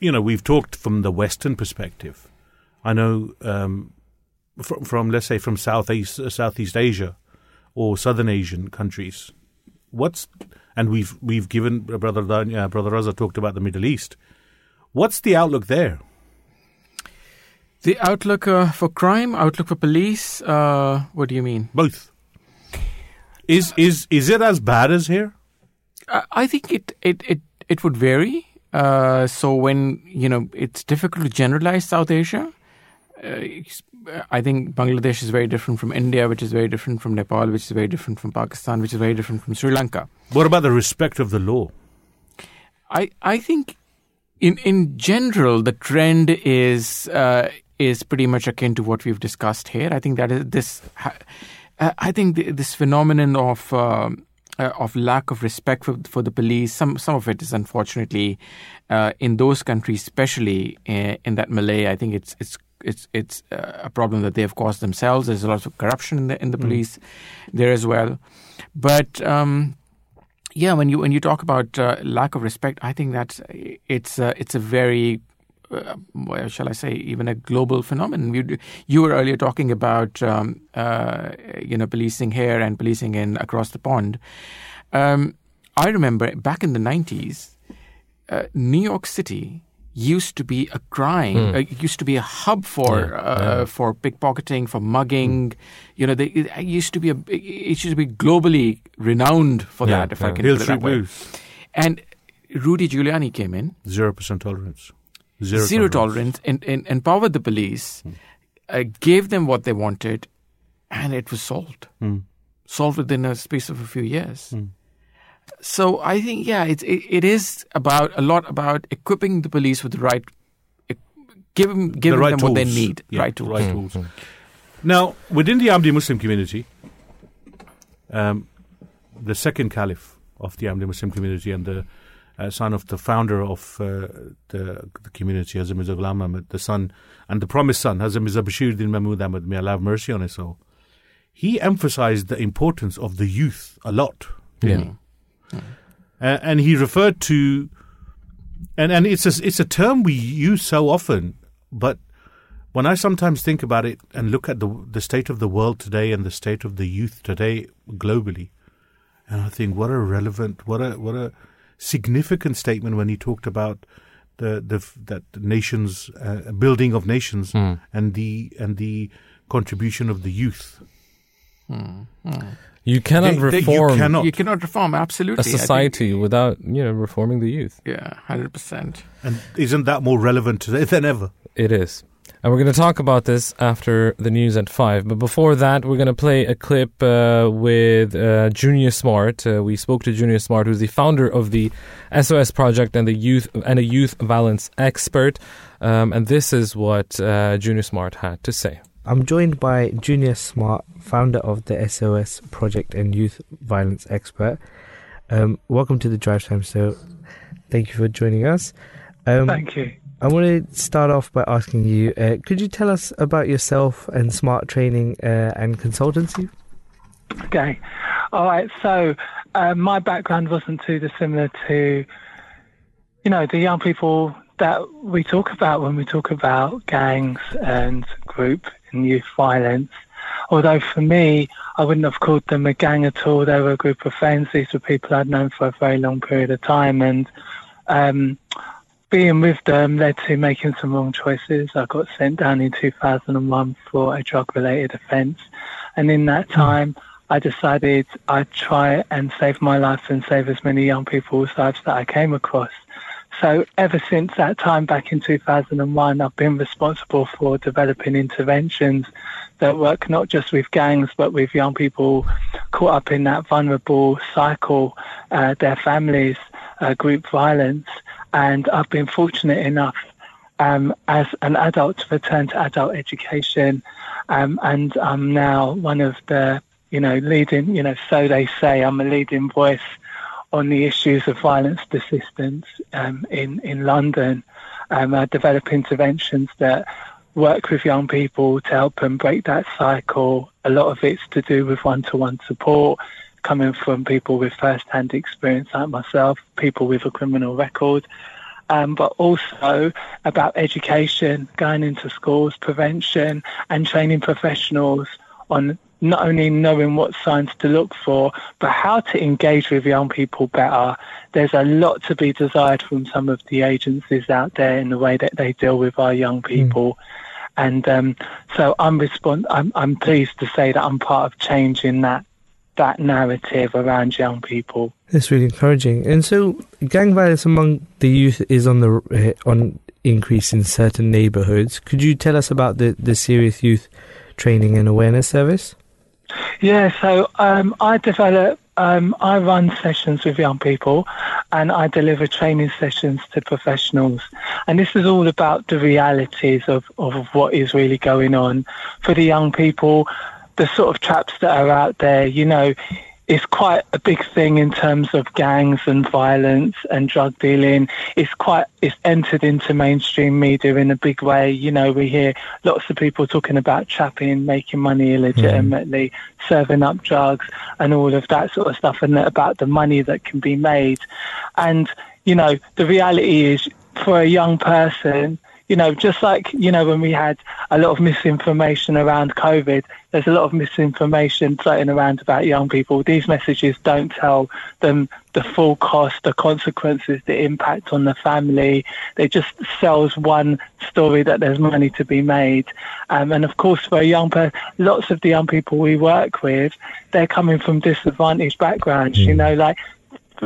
you know, we've talked from the Western perspective. I know um, from, from, let's say, from Southeast, uh, Southeast Asia or Southern Asian countries. What's and we've we've given uh, Brother uh, Brother Raza talked about the Middle East. What's the outlook there? The outlook uh, for crime, outlook for police. Uh, what do you mean? Both. Is is is it as bad as here? I I think it it it, it would vary. Uh, so when you know it's difficult to generalize South Asia. Uh, I think Bangladesh is very different from India, which is very different from Nepal, which is very different from Pakistan, which is very different from Sri Lanka. What about the respect of the law? I I think in in general the trend is uh, is pretty much akin to what we've discussed here. I think that is this. uh, I think th- this phenomenon of um, uh, of lack of respect for for the police. Some some of it is unfortunately uh, in those countries, especially in, in that Malay. I think it's it's. It's it's uh, a problem that they have caused themselves. There's a lot of corruption in the in the police there as well, but um, yeah, when you when you talk about uh, lack of respect, I think that's it's uh, it's a very uh, shall I say even a global phenomenon. You you were earlier talking about um, uh, you know policing here and policing in across the pond. Um, I remember back in the nineties, uh, New York City used to be a crime. Uh, used to be a hub for Yeah, uh, for pickpocketing, for mugging. You know, they, it used to be a it used to be globally renowned for Yeah, that. If I can Hill put it that way. Blues. And Rudy Giuliani came in, Zero percent tolerance. Zero, zero tolerance, and, and empowered the police, uh, gave them what they wanted, and it was solved. Mm. Solved within a space of a few years. So I think, yeah, it's, it, it is about a lot about equipping the police with the right, e- give them, giving right them what they need, Yeah, right tools. right tools. Now, within the Ahmadi Muslim community, um, the second caliph of the Ahmadi Muslim community and the uh, son of the founder of uh, the, the community, Hazrat Mirza Ghulam Ahmad, the son and the promised son, Hazrat Mirza Bashiruddin Mahmud Ahmad, may Allah have mercy on his soul, he emphasized the importance of the youth a lot. yeah Uh, and he referred to, and, and it's a, it's a term we use so often, but when I sometimes think about it and look at the the state of the world today and the state of the youth today globally, and I think what a relevant, what a what a significant statement when he talked about the the that nations uh, building of nations and the and the contribution of the youth. You cannot They- they- reform you cannot. You cannot reform, absolutely. a I think- society without you know reforming the youth yeah, 100%. And isn't that more relevant today than ever? it is And we're going to talk about this after the news at five. But before that, we're going to play a clip uh, with uh, Junior Smart. Uh, we spoke to Junior Smart, who's the founder of the SOS project and the youth and a youth violence expert. Um, and this is what uh, Junior Smart had to say. I'm joined by Junior Smart, founder of the SOS project and youth violence expert. Um, welcome to the Drive Time Show. Thank you for joining us. Um, Thank you. I want to start off by asking you uh, could you tell us about yourself and smart training uh, and consultancy? Okay. All right. So, uh, my background wasn't too dissimilar to, you know, the young people that we talk about when we talk about gangs and group and youth violence. Although for me, I wouldn't have called them a gang at all. They were a group of friends. These were people I'd known for a very long period of time. And um, being with them led to making some wrong choices. I got sent down in 2001 for a drug related offence. And in that hmm. time, I decided I'd try and save my life and save as many young people's lives that I came across. So ever since that time back in 2001, I've been responsible for developing interventions that work not just with gangs, but with young people caught up in that vulnerable cycle, uh, their families, uh, group violence. And I've been fortunate enough um, as an adult to return to adult education, um, and I'm now one of the you know leading you know so they say I'm a leading voice on the issues of violence persistence um, in in London. Um, I develop interventions that work with young people to help them break that cycle. A lot of it's to do with one-to-one support coming from people with first-hand experience like myself, people with a criminal record, um, but also about education, going into schools, prevention, and training professionals on not only knowing what signs to look for, but how to engage with young people better. There's a lot to be desired from some of the agencies out there in the way that they deal with our young hmm. people. Mm. And um, so I'm, respond- I'm, I'm pleased to say that I'm part of changing that that narrative around young people. That's really encouraging. And so, gang violence among the youth is on the uh, on increase in certain neighbourhoods. Could you tell us about the the serious youth training and awareness service? Yeah, so um, I develop, um, I run sessions with young people, and I deliver training sessions to professionals. And this is all about the realities of, of what is really going on for the young people the sort of traps that are out there, you know, is quite a big thing in terms of gangs and violence and drug dealing. It's quite it's entered into mainstream media in a big way. You know, we hear lots of people talking about trapping, making money illegitimately, mm. serving up drugs, and all of that sort of stuff, and about the money that can be made. And you know, the reality is for a young person you know, just like, you know, when we had a lot of misinformation around COVID, there's a lot of misinformation floating around about young people. These messages don't tell them the full cost, the consequences, the impact on the family. They just sells one story that there's money to be made. Um, and of course, for a young person, lots of the young people we work with, they're coming from disadvantaged backgrounds, mm. you know, like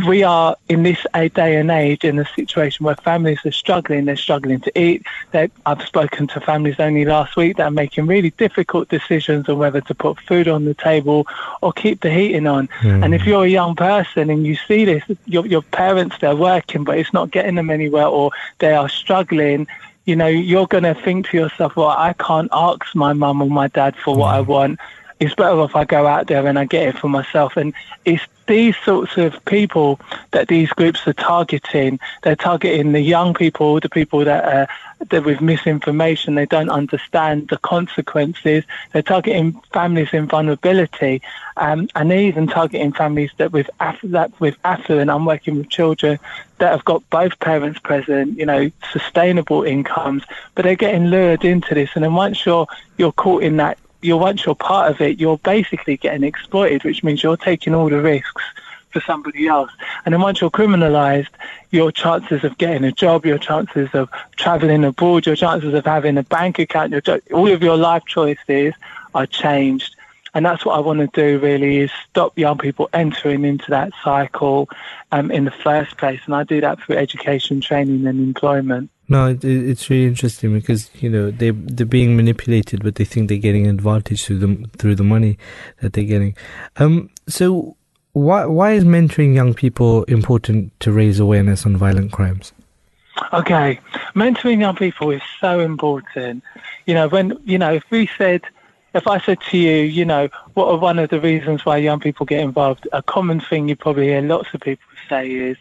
we are in this day and age in a situation where families are struggling. They're struggling to eat. They, I've spoken to families only last week that are making really difficult decisions on whether to put food on the table or keep the heating on. Mm. And if you're a young person and you see this, your, your parents, they're working, but it's not getting them anywhere or they are struggling, you know, you're going to think to yourself, well, I can't ask my mum or my dad for what I hmm. want it's better if I go out there and I get it for myself. And it's these sorts of people that these groups are targeting. They're targeting the young people, the people that are that with misinformation, they don't understand the consequences. They're targeting families in vulnerability, um, and they're even targeting families that with aff- that with affluent. I'm working with children that have got both parents present, you know, sustainable incomes, but they're getting lured into this. And then once you're you're caught in that you're once you're part of it, you're basically getting exploited, which means you're taking all the risks for somebody else. And then once you're criminalized, your chances of getting a job, your chances of traveling abroad, your chances of having a bank account, your, all of your life choices are changed. And that's what I want to do really is stop young people entering into that cycle um, in the first place. And I do that through education, training and employment. No, it, it- it's really interesting because you know they they're being manipulated, but they think they're getting an advantage through the through the money that they're getting. Um, so why why is mentoring young people important to raise awareness on violent crimes? Okay, mentoring young people is so important. You know, when you know, if we said, if I said to you, you know, what are one of the reasons why young people get involved? A common thing you probably hear lots of people say is,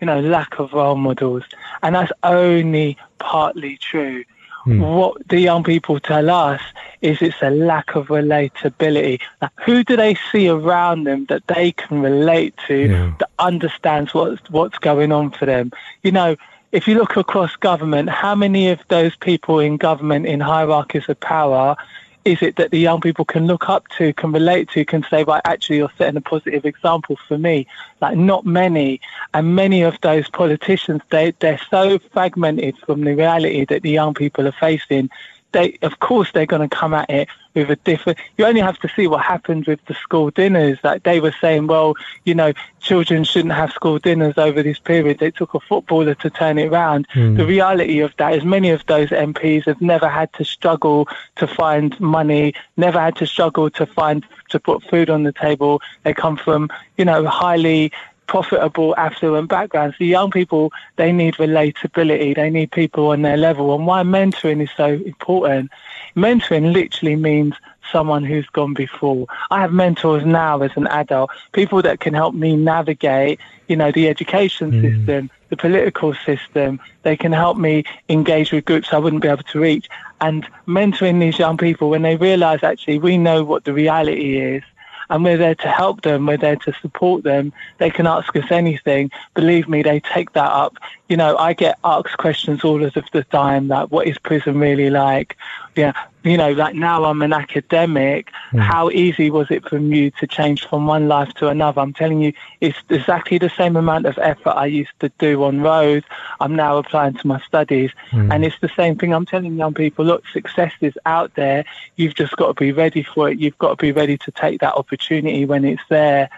you know, lack of role models, and that's only partly true. Hmm. What the young people tell us is it's a lack of relatability. Who do they see around them that they can relate to Yeah. that understands what's what's going on for them? You know, if you look across government, how many of those people in government in hierarchies of power is it that the young people can look up to, can relate to, can say, right, actually, you're setting a positive example for me? Like, not many. And many of those politicians, they, they're so fragmented from the reality that the young people are facing. They, of course, they're going to come at it with a different. You only have to see what happened with the school dinners. Like they were saying, well, you know, children shouldn't have school dinners over this period. They took a footballer to turn it round. Hmm. The reality of that is many of those MPs have never had to struggle to find money, never had to struggle to find to put food on the table. They come from, you know, highly profitable, affluent backgrounds. The young people, they need relatability. They need people on their level. And why mentoring is so important. Mentoring literally means someone who's gone before. I have mentors now as an adult, people that can help me navigate, you know, the education hmm. system, the political system. They can help me engage with groups I wouldn't be able to reach. And mentoring these young people when they realize actually we know what the reality is and we're there to help them, we're there to support them. They can ask us anything. Believe me, they take that up. You know, I get asked questions all of the time, like, what is prison really like? Yeah, you know, like now I'm an academic. How easy was it for you to change from one life to another? I'm telling you, it's exactly the same amount of effort I used to do on road. I'm now applying to my studies. And it's the same thing I'm telling young people, look, success is out there. You've just got to be ready for it. You've got to be ready to take that opportunity when it's there.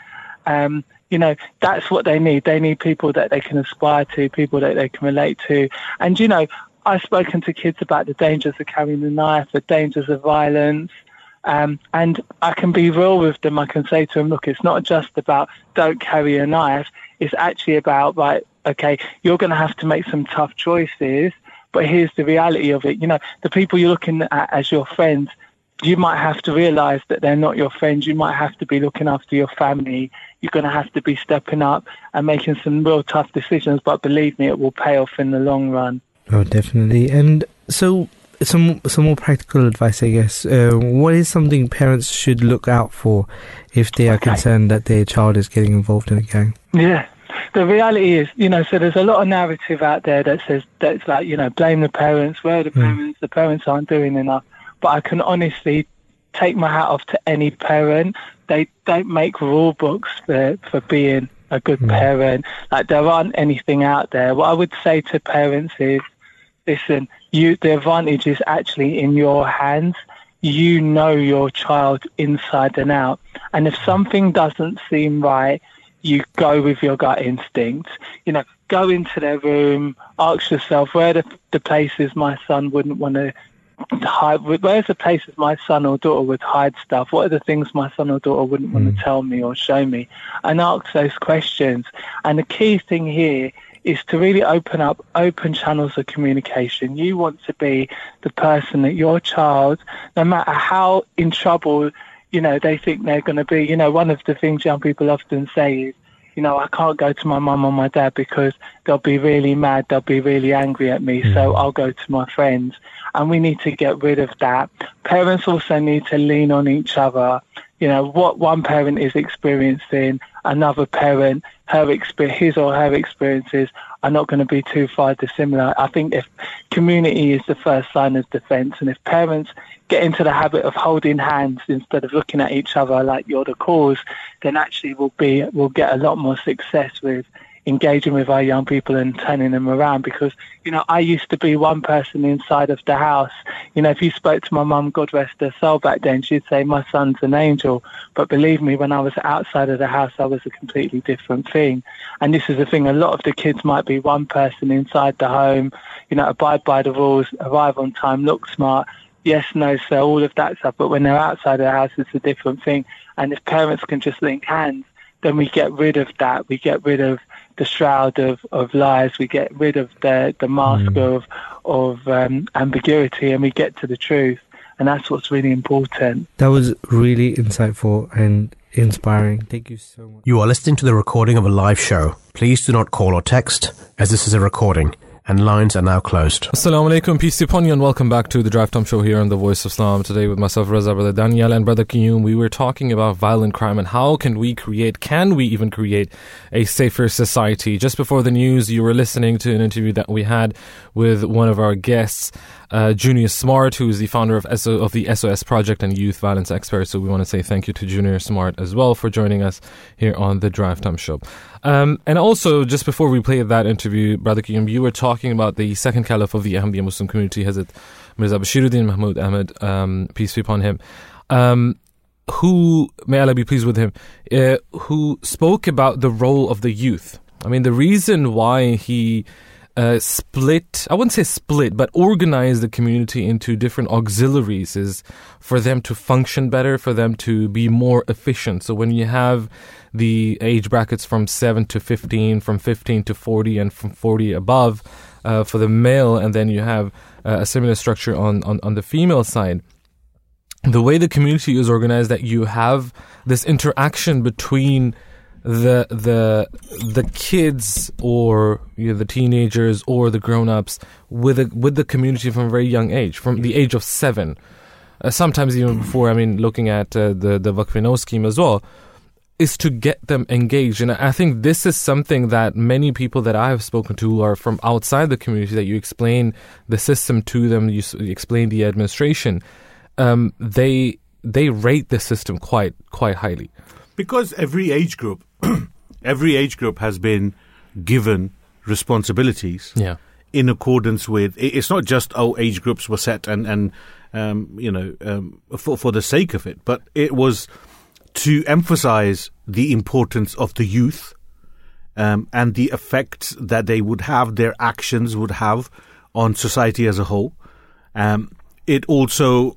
Um, you know, that's what they need. They need people that they can aspire to, people that they can relate to. And, you know, I've spoken to kids about the dangers of carrying a knife, the dangers of violence. Um, and I can be real with them. I can say to them, look, it's not just about don't carry a knife. It's actually about, right, okay, you're going to have to make some tough choices, but here's the reality of it. You know, the people you're looking at as your friends, you might have to realize that they're not your friends. You might have to be looking after your family. You're going to have to be stepping up and making some real tough decisions. But believe me, it will pay off in the long run. Oh, definitely. And so, some some more practical advice, I guess. Uh, what is something parents should look out for if they are Okay. concerned that their child is getting involved in a gang? Yeah. The reality is, you know, so there's a lot of narrative out there that says that's like, you know, blame the parents, where are the parents, the parents aren't doing enough. But I can honestly take my hat off to any parent. They don't make rule books for, for being a good parent. Like there aren't anything out there. What I would say to parents is, listen, you the advantage is actually in your hands. You know your child inside and out. And if something doesn't seem right, you go with your gut instinct. You know, go into their room, ask yourself where the, the places my son wouldn't want to hide. Where's the places my son or daughter would hide stuff? What are the things my son or daughter wouldn't want to hmm. tell me or show me? And ask those questions. And the key thing here is to really open up open channels of communication. You want to be the person that your child, no matter how in trouble, you know, they think they're going to be. You know, one of the things young people often say is, you know, I can't go to my mum or my dad because they'll be really mad, they'll be really angry at me, so mm. I'll go to my friends. And we need to get rid of that. Parents also need to lean on each other. You know, what one parent is experiencing, another parent, her exper- his or her experiences are not going to be too far dissimilar. I think if community is the first line of defense, and if parents get into the habit of holding hands instead of looking at each other like you're the cause, then actually we'll be we'll get a lot more success with engaging with our young people and turning them around because, you know, I used to be one person inside of the house. You know, if you spoke to my mum, God rest her soul back then, she'd say, my son's an angel. But believe me, when I was outside of the house, I was a completely different thing. And this is the thing, a lot of the kids might be one person inside the home, you know, abide by the rules, arrive on time, look smart, yes, no, sir, all of that stuff. But when they're outside of the house, it's a different thing. And if parents can just link hands, then we get rid of that. We get rid of the shroud of, of lies. We get rid of the, the mask Mm. of, of um, ambiguity and we get to the truth. And that's what's really important. That was really insightful and inspiring. Thank you so much. You are listening to the recording of a live show. Please do not call or text, as this is a recording, and lines are now closed. Assalamu alaikum, peace to upon you, and welcome back to the Drive Time Show here on the Voice of Islam. Today with myself, Reza, brother Daniel, and brother Qayyum, we were talking about violent crime and how can we create, can we even create a safer society? Just before the news, you were listening to an interview that we had with one of our guests, uh, Junior Smart, who is the founder of, SO, of the SOS Project and youth violence expert. So we want to say thank you to Junior Smart as well for joining us here on the Drive Time Show. Um, and also, just before we played that interview, Brother Qayyum, you were talking about the second caliph of the Ahmadiyya Muslim community, Hazrat Mirza Bashiruddin Mahmud Ahmad, um, peace be upon him, um, who, may Allah be pleased with him, uh, who spoke about the role of the youth. I mean, the reason why he uh, split, I wouldn't say split, but organize the community into different auxiliaries is for them to function better, for them to be more efficient. So when you have the age brackets from 7 to 15, from 15 to 40, and from 40 above uh, for the male, and then you have uh, a similar structure on, on, on the female side the way the community is organized that you have this interaction between the the the kids or you know, the teenagers or the grown-ups with a, with the community from a very young age from the age of 7 uh, sometimes even before i mean looking at uh, the the Waqf-e-Nau scheme as well is to get them engaged. And i think this is something that many people that i have spoken to are from outside the community that you explain the system to them you, you explain the administration um, they they rate the system quite quite highly. Because every age group, [clears throat] every age group has been given responsibilities yeah in accordance with. It's not just oh, age groups were set and and um, you know um, for for the sake of it, but it was to emphasize the importance of the youth um, and the effects that they would have, their actions would have on society as a whole. Um, it also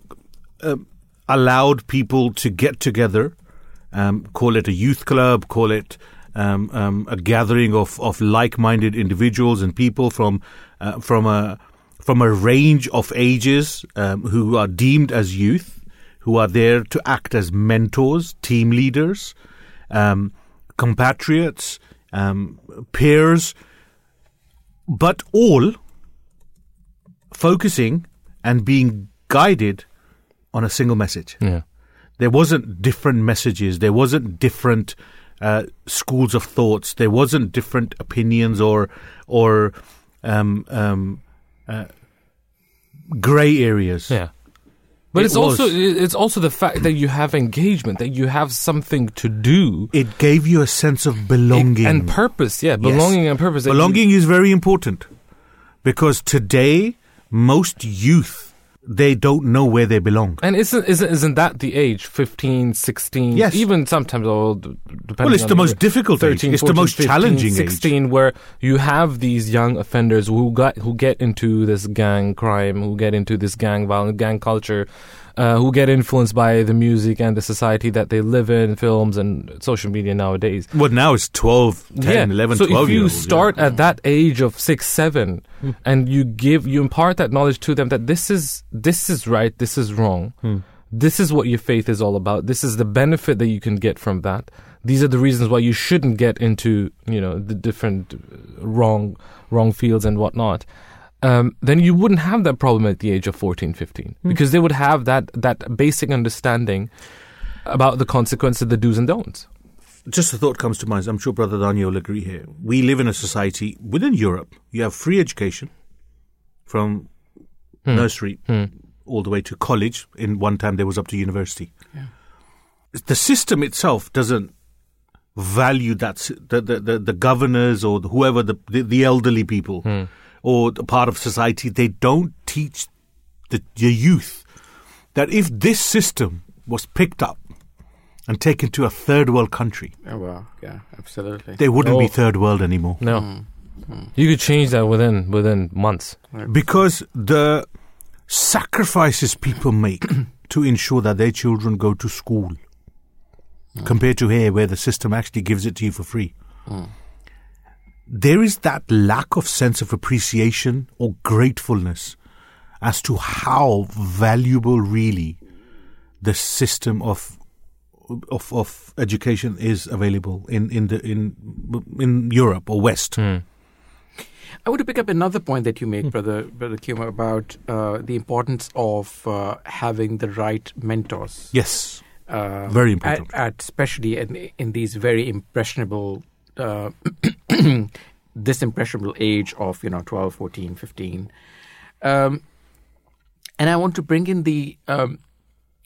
um, allowed people to get together, um, call it a youth club, call it um, um, a gathering of, of like-minded individuals and people from uh, from a from a range of ages um, who are deemed as youth, who are there to act as mentors, team leaders, um, compatriots, um, peers, but all focusing and being guided on a single message. yeah There wasn't different messages. There wasn't different uh, schools of thoughts. There wasn't different opinions or or um, um, uh, gray areas. yeah but It it's also it's also the fact that you have engagement that you have something to do It gave you a sense of belonging and purpose yeah Yes. belonging and purpose that you- Belonging is very important because today most youth they don't know where they belong. and isn't, isn't isn't that the age 15 16 Yes. even sometimes old depending Well, it's on the most age, difficult age. 13, It's the most 15, challenging age. 16 where you have these young offenders who got who get into this gang crime who get into this gang violence gang culture uh, who get influenced by the music and the society that they live in films and social media nowadays Well, now it's 12, 10, 11, so 12 if you year olds, yeah. start at that age of six, seven, and you give, you impart that knowledge to them that this is this is right, this is wrong, this is what your faith is all about. This is the benefit that you can get from that. These are the reasons why you shouldn't get into you know the different uh, wrong wrong fields and whatnot. Um, then you wouldn't have that problem at the age of 14, 15 hmm. because they would have that that basic understanding about the consequences, of the do's and don'ts. just a thought comes to mind. I'm sure Brother Daniel will agree here. We live in a society within Europe. You have free education from hmm. nursery hmm. all the way to college. In one time, there was up to university. The system itself doesn't value that, the, the, the, the governors or whoever the, the, the elderly people or the part of society they don't teach the, the youth that if this system was picked up and taken to a third world country Oh, wow. Yeah, absolutely. they wouldn't be Oh. third world anymore No. Hmm. hmm. You could change that within within months. because the sacrifices people make [coughs] to ensure that their children go to school hmm. compared to here where the system actually gives it to you for free hmm. There is that lack of sense of appreciation or gratefulness as to how valuable really the system of of, of education is available in, in the in in Europe or West. I want to pick up another point that you made, brother, brother Kuma, about uh, the importance of uh, having the right mentors. Yes, Uh, Very important. At, at especially in, in these very impressionable, uh, [clears throat] this impressionable age of you know 12, 14, 15. Um, and I want to bring in the um,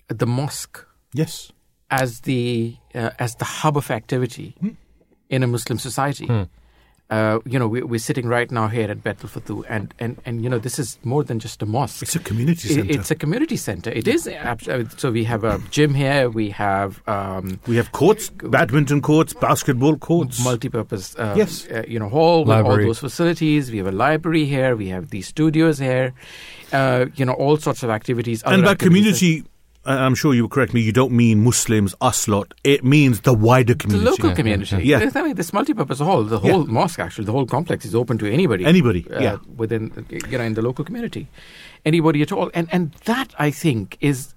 the mosque yes. as the uh, as the hub of activity in a Muslim society. Uh, you know, we, we're sitting right now here at Baitul Futuh, and, and, and you know, this is more than just a mosque. It's a community It- center. It's a community center. It is. abs- uh, So we have a [clears throat] gym here. We have um, we have courts, badminton courts, basketball courts. multi-purpose, uh, Yes. uh, you know, hall with all those facilities. We have a library here. We have these studios here. Uh, you know, all sorts of activities. and other by activities community, I- I'm sure you will correct me. You don't mean Muslims, us lot. It means the wider community. The community. local community. Yeah. I mean, this multi-purpose hall, the whole mosque, actually, the whole complex is open to anybody. Anybody, uh, yeah. Within, you know, in the local community, anybody at all, and and that I think is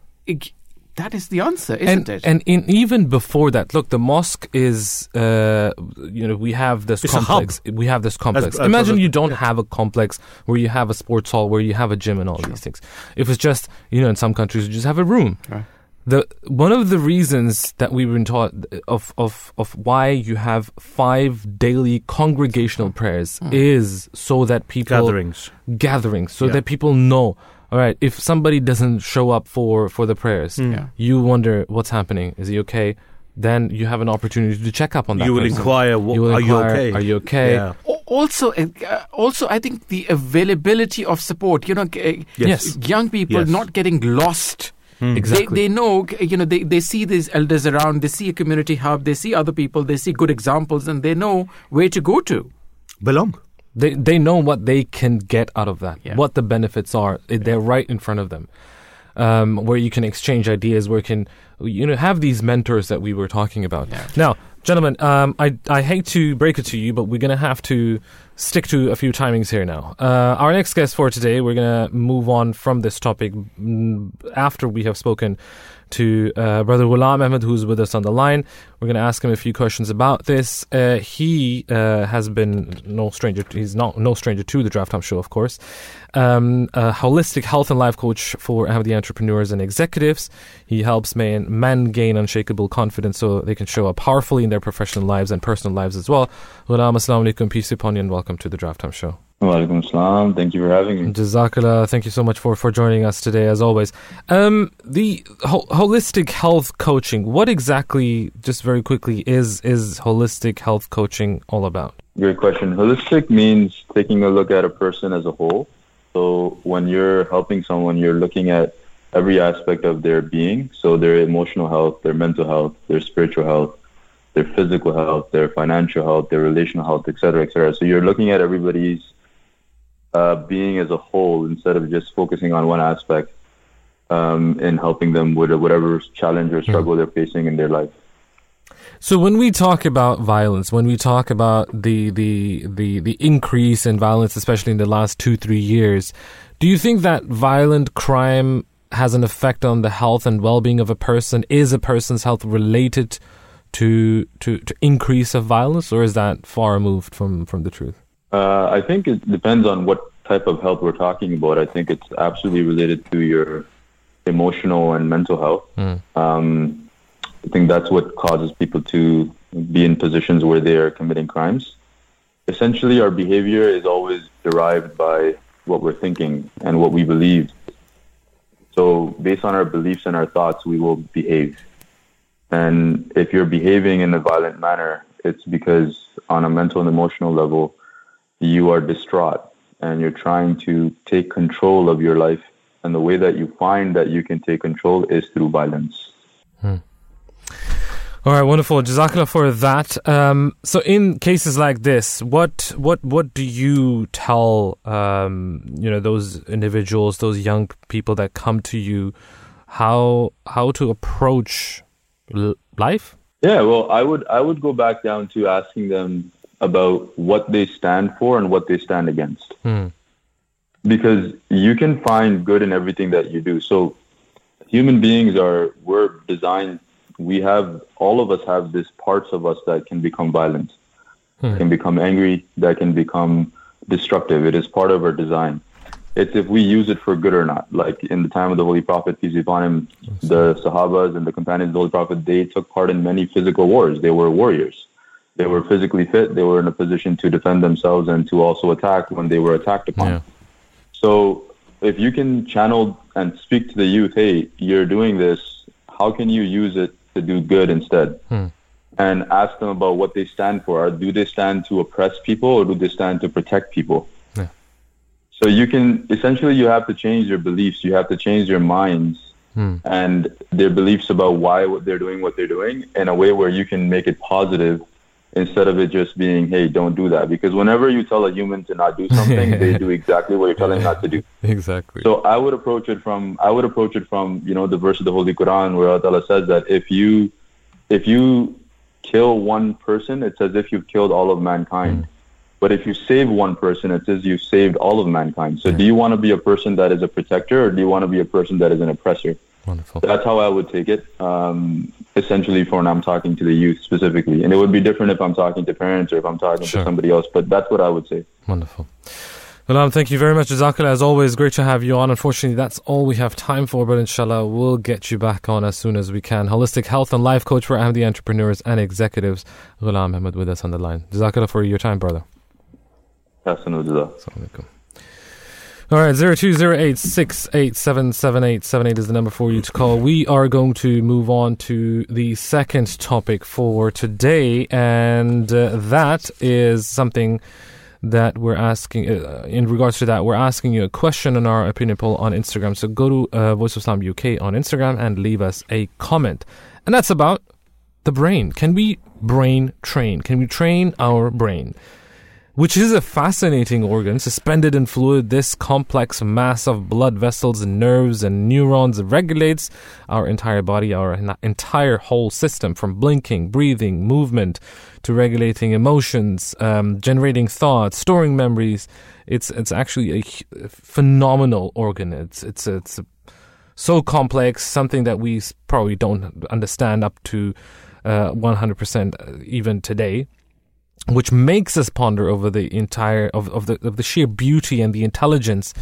that is the answer, isn't and, it? And in, even before that, look, the mosque is, uh, you know, we have this It's a complex. We have this complex. as Imagine brother- you don't have a complex where you have a sports hall, where you have a gym and all these things. If it's just, you know, in some countries you just have a room. Right. The one of the reasons that we've been taught of of of why you have five daily congregational prayers is so that people Gatherings. gatherings so Yeah. that people know all right if somebody doesn't show up for for the prayers Yeah. you wonder what's happening is he okay then you have an opportunity to check up on that You will person. inquire, what, You will are inquire, you okay? are you okay Yeah. Also, uh, also, I think the availability of support. You know, g- Yes. young people Yes. not getting lost. exactly They, they know, you know, they, they see these elders around, they see a community hub, they see other people, they see good examples, and they know where to go to. Belong. They they know what they can get out of that Yeah. what the benefits are they're right in front of them um, where you can exchange ideas where you can you know have these mentors that we were talking about Yeah. now gentlemen um, I, I hate to break it to you but we're going to have to stick to a few timings here now uh, our next guest for today we're going to move on from this topic mm, after we have spoken to uh, brother Ghulam Ahmed, who's with us on the line. We're going to ask him a few questions about this. Uh, he uh, has been no stranger. He's not no stranger to the Drive Time Show, of course. Um, a holistic health and life coach for Ahmadi entrepreneurs and executives. He helps men, men gain unshakable confidence so they can show up powerfully in their professional lives and personal lives as well. Ghulam, assalamu alaikum, peace upon you, and welcome to the Drive Time Show. Walaikum salam. Thank you for having me. Jazakallah. Thank you so much for, for joining us today, as always. Um, the ho- holistic health coaching. What exactly, just very quickly, is is holistic health coaching all about? Great question. Holistic means taking a look at a person as a whole. So when you're helping someone, you're looking at every aspect of their being. So their emotional health, their mental health, their spiritual health, their physical health, their financial health, their relational health, et cetera, et cetera. So you're looking at everybody's uh, being as a whole instead of just focusing on one aspect um, and helping them with whatever challenge or struggle they're facing in their life. So when we talk about violence, when we talk about the the the the increase in violence, especially in the last two three years, do you think that violent crime has an effect on the health and well being of a person? Is a person's health related to to to increase of violence, or is that far removed from from the truth? Uh, I think it depends on what type of health we're talking about. I think it's absolutely related to your emotional and mental health. Um, I think that's what causes people to be in positions where they are committing crimes. Essentially, our behavior is always derived by what we're thinking and what we believe. So, based on our beliefs and our thoughts, we will behave. And if you're behaving in a violent manner, it's because on a mental and emotional level, you are distraught and you're trying to take control of your life. And the way that you find that you can take control is through violence. All right, wonderful. Jazakallah for that. Um, so, in cases like this, what what what do you tell um, you know those individuals, those young people that come to you, how how to approach life? Yeah, well, I would I would go back down to asking them about what they stand for and what they stand against. Hmm. Because you can find good in everything that you do. So human beings are we're designed we have all of us have these parts of us that can become violent, Hmm. can become angry, that can become destructive. It is part of our design. It's if we use it for good or not. Like in the time of the Holy Prophet, peace be upon him, the Sahabas and the companions of the Holy Prophet, they took part in many physical wars. They were warriors. They were physically fit. They were in a position to defend themselves and to also attack when they were attacked upon. Yeah. So if you can channel and speak to the youth, hey, you're doing this, how can you use it to do good instead? Hmm. And ask them about what they stand for. Do they stand to oppress people or do they stand to protect people? So you can essentially you have to change your beliefs. You have to change your minds Hmm. and their beliefs about why what they're doing what they're doing in a way where you can make it positive instead of it just being, hey, don't do that. Because whenever you tell a human to not do something, they [laughs] do exactly what you're telling them not to do. Exactly. So I would approach it from I would approach it from you know the verse of the Holy Quran where Allah says that if you if you kill one person, it's as if you've killed all of mankind. But if you save one person, it's as you've saved all of mankind. So do you want to be a person that is a protector, or do you want to be a person that is an oppressor? Wonderful. That's how I would take it. Um, essentially, for when I'm talking to the youth specifically, and it would be different if I'm talking to parents or if I'm talking Sure. to somebody else. But that's what I would say. Wonderful. Um, thank you very much, Jazakallah. As always, great to have you on. Unfortunately, that's all we have time for, but inshallah, we'll get you back on as soon as we can. Holistic health and life coach for Ahmadi entrepreneurs and executives. Ghulam Ahmed with us on the line. Jazakallah for your time, brother. Hasanudullah. Assalamu alaikum. All right, zero two zero eight six eight seven seven eight seven eight is the number for you to call. We are going to move on to the second topic for today, and uh, that is something that we're asking. Uh, in regards to that, we're asking you a question on our opinion poll on Instagram. So go to uh, Voice of Islam UK on Instagram and leave us a comment, and that's about the brain. Can we brain train? Can we train our brain? Which is a fascinating organ suspended in fluid. This complex mass of blood vessels and nerves and neurons regulates our entire body, our entire whole system, from blinking, breathing, movement, to regulating emotions, um, generating thoughts, storing memories. It's it's actually a phenomenal organ. It's it's it's so complex, something that we probably don't understand up to uh, 100% even today which makes us ponder over the entire of, of the of the sheer beauty and the intelligence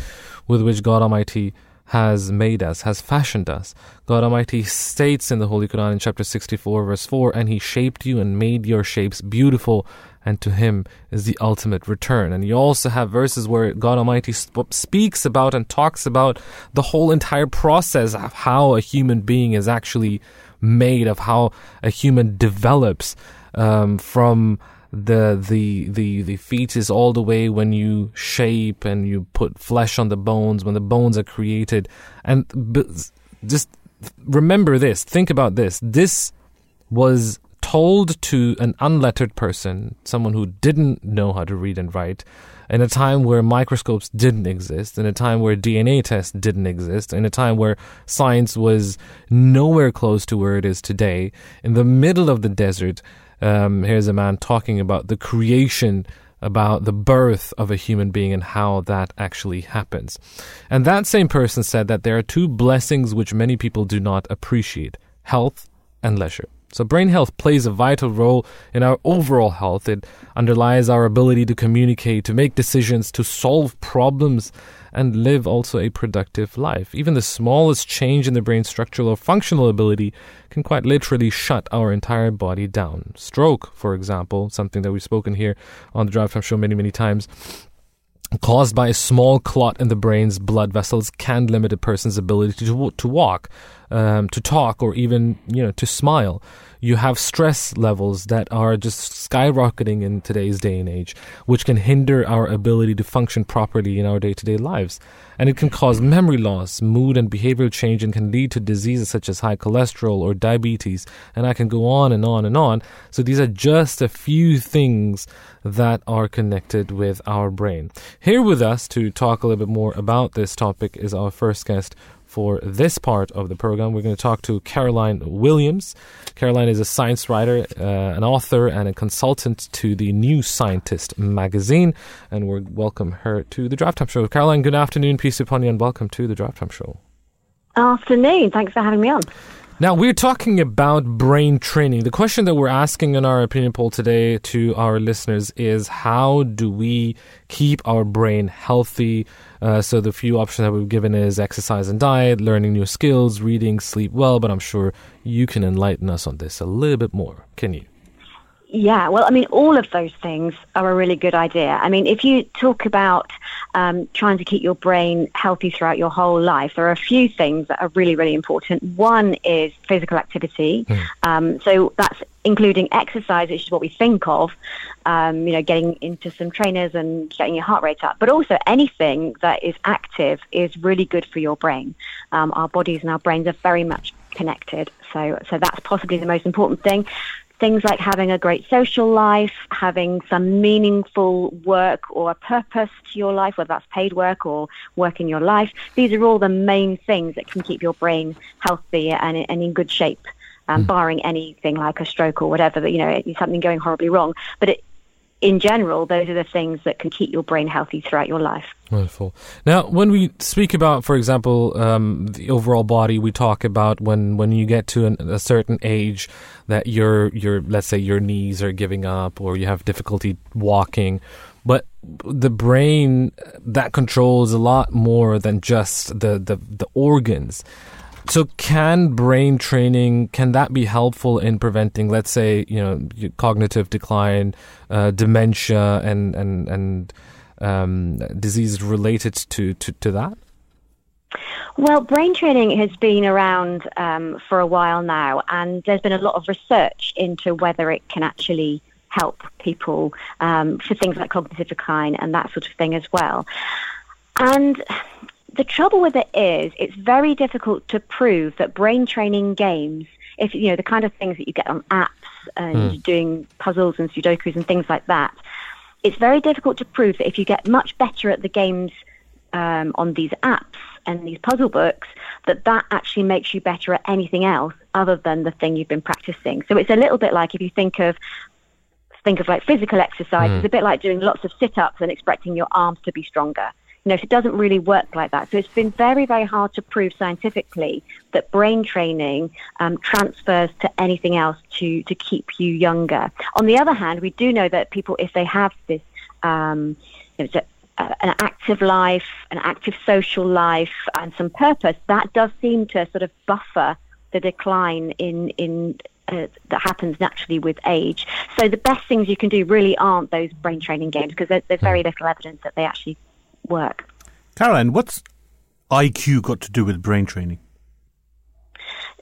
with which God Almighty has made us, has fashioned us. God Almighty states in the Holy Quran in chapter 64, verse 4, and He shaped you and made your shapes beautiful, and to Him is the ultimate return. And you also have verses where God Almighty sp- speaks about and talks about the whole entire process of how a human being is actually made, of how a human develops um, from the the the the fetus all the way when you shape and you put flesh on the bones when the bones are created. And just remember this think about this. This was told to an unlettered person someone who didn't know how to read and write in a time where microscopes didn't exist, in a time where DNA tests didn't exist, in a time where science was nowhere close to where it is today, in the middle of the desert, um, here's a man talking about the creation, about the birth of a human being and how that actually happens. And that same person said that there are two blessings which many people do not appreciate health and leisure. So, brain health plays a vital role in our overall health. It underlies our ability to communicate, to make decisions, to solve problems, and live also a productive life. Even the smallest change in the brain's structural or functional ability can quite literally shut our entire body down. Stroke, for example, something that we've spoken here on the Drive Time Show many, many times. Caused by a small clot in the brain's blood vessels can limit a person's ability to, to walk, um, to talk, or even you know to smile. You have stress levels that are just skyrocketing in today's day and age, which can hinder our ability to function properly in our day to day lives. And it can cause memory loss, mood and behavioral change, and can lead to diseases such as high cholesterol or diabetes. And I can go on and on and on. So these are just a few things that are connected with our brain. Here with us to talk a little bit more about this topic is our first guest, for this part of the program. We're going to talk to Caroline Williams. Caroline is a science writer, uh, an author, and a consultant to the New Scientist magazine, and we welcome her to the Drive Time Show. Caroline, good afternoon, peace upon you, and welcome to the Drive Time Show. Afternoon. Thanks for having me on. Now, we're talking about brain training. The question that we're asking in our opinion poll today to our listeners is how do we keep our brain healthy? Uh, so, the few options that we've given is exercise and diet, learning new skills, reading, sleep well, but I'm sure you can enlighten us on this a little bit more. Can you? Yeah, well, I mean, all of those things are a really good idea. I mean, if you talk about um, trying to keep your brain healthy throughout your whole life, there are a few things that are really, really important. One is physical activity. Mm. Um, so that's including exercise, which is what we think of, um, you know, getting into some trainers and getting your heart rate up. But also anything that is active is really good for your brain. Um, our bodies and our brains are very much connected. So, so that's possibly the most important thing things like having a great social life, having some meaningful work or a purpose to your life, whether that's paid work or work in your life. These are all the main things that can keep your brain healthy and, and in good shape. Um, mm. barring anything like a stroke or whatever, that you know, something going horribly wrong. But it, in general, those are the things that can keep your brain healthy throughout your life. Wonderful. Now, when we speak about, for example, um, the overall body, we talk about when, when you get to an, a certain age that your your let's say your knees are giving up or you have difficulty walking, but the brain that controls a lot more than just the the, the organs. So, can brain training can that be helpful in preventing, let's say, you know, cognitive decline, uh, dementia, and and and um, diseases related to, to to that? Well, brain training has been around um, for a while now, and there's been a lot of research into whether it can actually help people um, for things like cognitive decline and that sort of thing as well. And the trouble with it is, it's very difficult to prove that brain training games, if you know the kind of things that you get on apps and mm. doing puzzles and sudokus and things like that, it's very difficult to prove that if you get much better at the games um, on these apps and these puzzle books, that that actually makes you better at anything else other than the thing you've been practicing. So it's a little bit like if you think of think of like physical exercise, mm. it's a bit like doing lots of sit-ups and expecting your arms to be stronger. You know, it doesn't really work like that. So it's been very, very hard to prove scientifically that brain training um, transfers to anything else to, to keep you younger. On the other hand, we do know that people, if they have this, um, you know, an active life, an active social life, and some purpose, that does seem to sort of buffer the decline in in uh, that happens naturally with age. So the best things you can do really aren't those brain training games because there's, there's very little evidence that they actually work. Caroline, what's IQ got to do with brain training?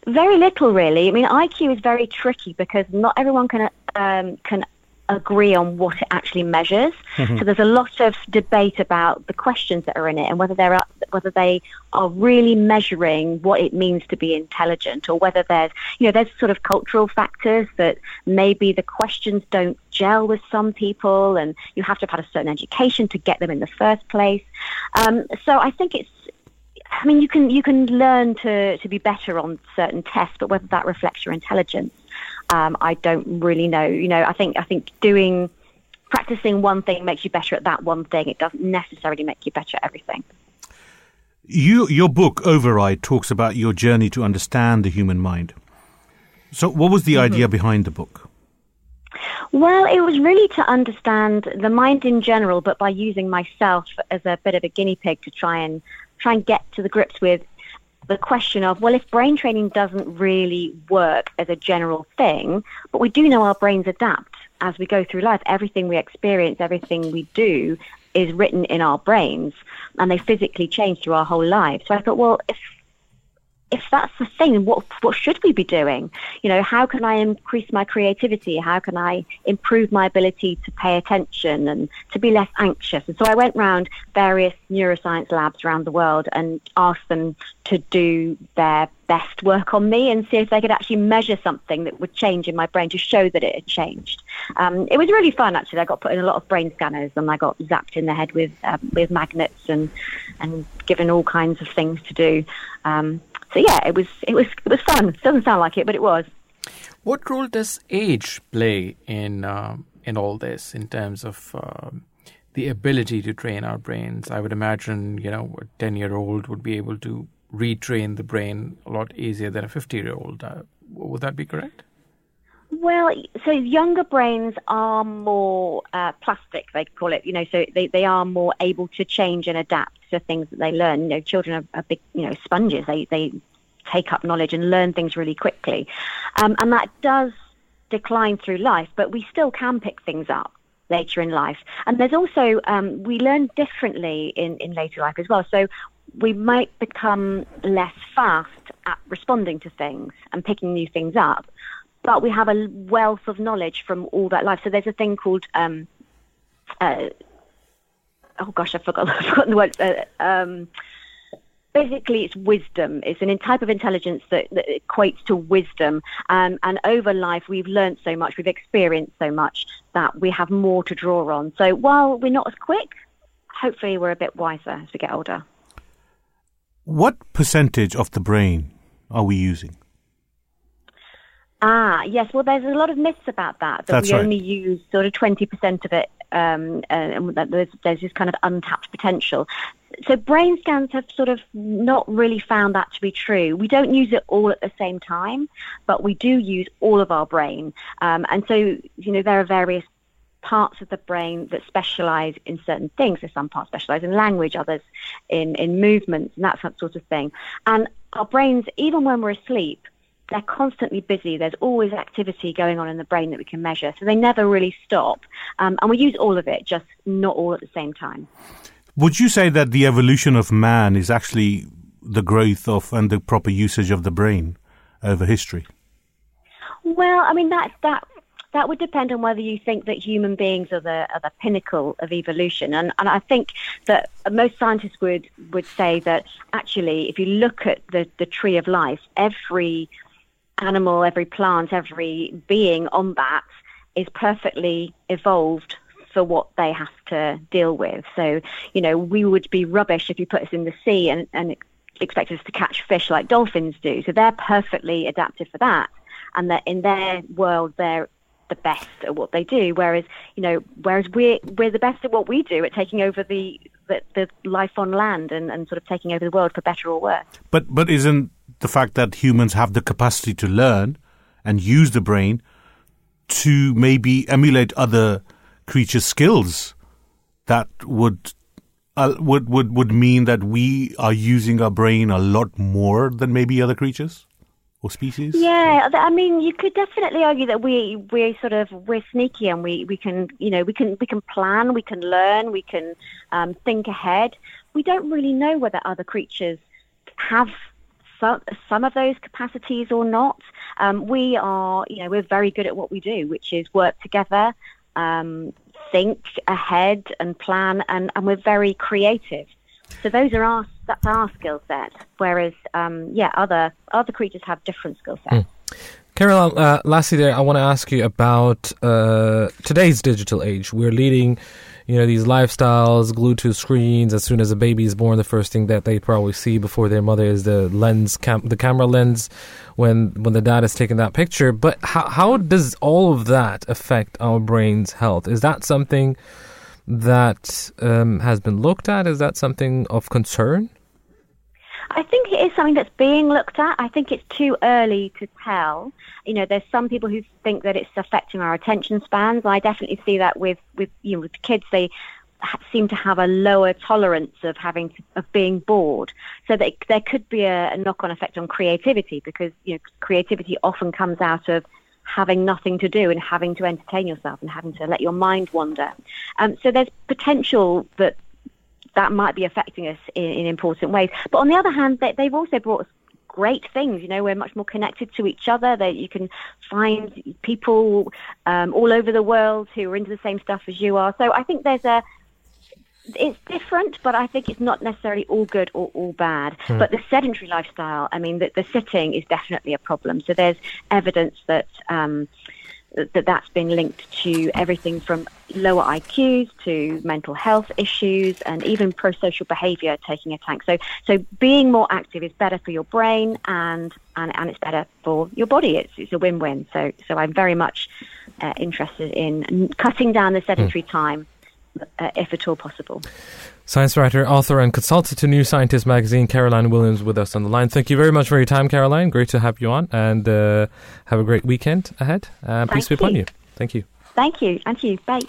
Very little, really. I mean, IQ is very tricky because not everyone can um, can agree on what it actually measures. Mm-hmm. So there's a lot of debate about the questions that are in it and whether they're whether they are really measuring what it means to be intelligent or whether there's you know there's sort of cultural factors that maybe the questions don't gel with some people and you have to have had a certain education to get them in the first place. Um, so I think it's I mean, you can you can learn to, to be better on certain tests, but whether that reflects your intelligence um, I don't really know. You know, I think I think doing practicing one thing makes you better at that one thing. It doesn't necessarily make you better at everything. You, your book Override talks about your journey to understand the human mind. So, what was the mm-hmm. idea behind the book? Well, it was really to understand the mind in general, but by using myself as a bit of a guinea pig to try and try and get to the grips with the question of, well, if brain training doesn't really work as a general thing, but we do know our brains adapt as we go through life. Everything we experience, everything we do is written in our brains and they physically change through our whole lives. So I thought, well, if if that's the thing, what what should we be doing? You know, how can I increase my creativity? How can I improve my ability to pay attention and to be less anxious? And so I went around various neuroscience labs around the world and asked them to do their best work on me and see if they could actually measure something that would change in my brain to show that it had changed. Um, it was really fun actually. I got put in a lot of brain scanners and I got zapped in the head with um, with magnets and and given all kinds of things to do. Um, so yeah, it was it was it was fun. Doesn't sound like it, but it was. What role does age play in uh, in all this in terms of uh, the ability to train our brains? I would imagine you know a ten year old would be able to retrain the brain a lot easier than a fifty year old. Uh, would that be correct? Well, so younger brains are more uh, plastic, they call it. You know, so they, they are more able to change and adapt to things that they learn. You know, children are, are big, you know, sponges. They they take up knowledge and learn things really quickly, um, and that does decline through life. But we still can pick things up later in life. And there's also um, we learn differently in in later life as well. So we might become less fast at responding to things and picking new things up but we have a wealth of knowledge from all that life. So there's a thing called, um, uh, oh gosh, I forgot, [laughs] I've forgotten the word. Uh, um, basically, it's wisdom. It's an type of intelligence that, that equates to wisdom. Um, and over life, we've learned so much, we've experienced so much that we have more to draw on. So while we're not as quick, hopefully we're a bit wiser as we get older. What percentage of the brain are we using? Ah, yes. Well, there's a lot of myths about that. That That's we right. only use sort of 20% of it, um, uh, and that there's, there's this kind of untapped potential. So brain scans have sort of not really found that to be true. We don't use it all at the same time, but we do use all of our brain. Um, and so, you know, there are various parts of the brain that specialize in certain things. So some parts specialize in language, others in, in movements and that sort of thing. And our brains, even when we're asleep, they're constantly busy. There's always activity going on in the brain that we can measure. So they never really stop. Um, and we use all of it, just not all at the same time. Would you say that the evolution of man is actually the growth of and the proper usage of the brain over history? Well, I mean that that that would depend on whether you think that human beings are the are the pinnacle of evolution, and and I think that most scientists would would say that actually, if you look at the the tree of life, every animal, every plant, every being on that is perfectly evolved for what they have to deal with. So, you know, we would be rubbish if you put us in the sea and, and expect us to catch fish like dolphins do. So they're perfectly adapted for that. And that in their world, they're the best at what they do. Whereas, you know, whereas we're we're the best at what we do at taking over the the, the life on land and, and sort of taking over the world for better or worse. But but isn't the fact that humans have the capacity to learn and use the brain to maybe emulate other creatures' skills that would uh, would would would mean that we are using our brain a lot more than maybe other creatures or species? Yeah, I mean, you could definitely argue that we we sort of we're sneaky and we we can you know we can we can plan, we can learn, we can um, think ahead. We don't really know whether other creatures have some some of those capacities or not. Um, we are you know we're very good at what we do, which is work together. Um, think ahead and plan and, and we're very creative so those are our that's our skill set. Whereas, um, yeah, other other creatures have different skill sets. Carol, uh, lastly, there, I want to ask you about uh, today's digital age. We're leading, you know, these lifestyles glued to screens. As soon as a baby is born, the first thing that they probably see before their mother is the lens, cam- the camera lens, when when the dad is taking that picture. But how how does all of that affect our brain's health? Is that something that um, has been looked at? Is that something of concern? I think it is something that's being looked at. I think it's too early to tell. You know, there's some people who think that it's affecting our attention spans. I definitely see that with with you know with kids. They seem to have a lower tolerance of having to, of being bored. So that there could be a, a knock-on effect on creativity because you know creativity often comes out of having nothing to do and having to entertain yourself and having to let your mind wander. Um, so there's potential that that might be affecting us in, in important ways. But on the other hand, they, they've also brought us great things. You know, we're much more connected to each other. That you can find people um, all over the world who are into the same stuff as you are. So I think there's a it's different, but I think it's not necessarily all good or all bad. Hmm. But the sedentary lifestyle, I mean, the, the sitting is definitely a problem. So there's evidence that um, that that's been linked to everything from lower IQs to mental health issues and even pro-social behaviour taking a tank. So so being more active is better for your brain and and, and it's better for your body. It's it's a win-win. So so I'm very much uh, interested in cutting down the sedentary time uh, if at all possible. Science writer, author, and consultant to New Scientist magazine, Caroline Williams, with us on the line. Thank you very much for your time, Caroline. Great to have you on, and uh, have a great weekend ahead. Uh, peace be upon you. Thank you. Thank you, and to you. Bye.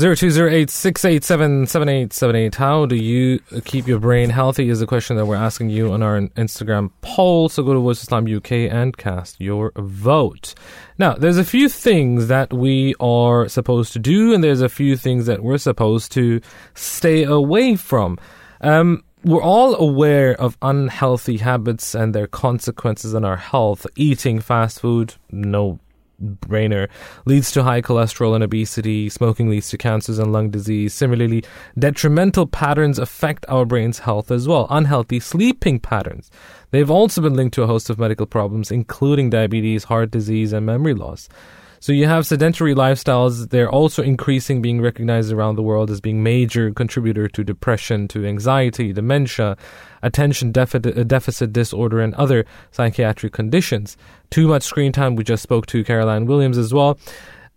Zero two zero eight six eight seven seven eight seven eight. How do you keep your brain healthy? Is a question that we're asking you on our Instagram poll. So go to Voice Islam UK and cast your vote. Now, there's a few things that we are supposed to do, and there's a few things that we're supposed to stay away from. Um, we're all aware of unhealthy habits and their consequences on our health. Eating fast food, no brainer leads to high cholesterol and obesity. Smoking leads to cancers and lung disease. Similarly, detrimental patterns affect our brain's health as well. Unhealthy sleeping patterns. They've also been linked to a host of medical problems, including diabetes, heart disease, and memory loss. So you have sedentary lifestyles. They're also increasing, being recognized around the world as being major contributor to depression, to anxiety, dementia, attention deficit, uh, deficit disorder, and other psychiatric conditions. Too much screen time. We just spoke to Caroline Williams as well.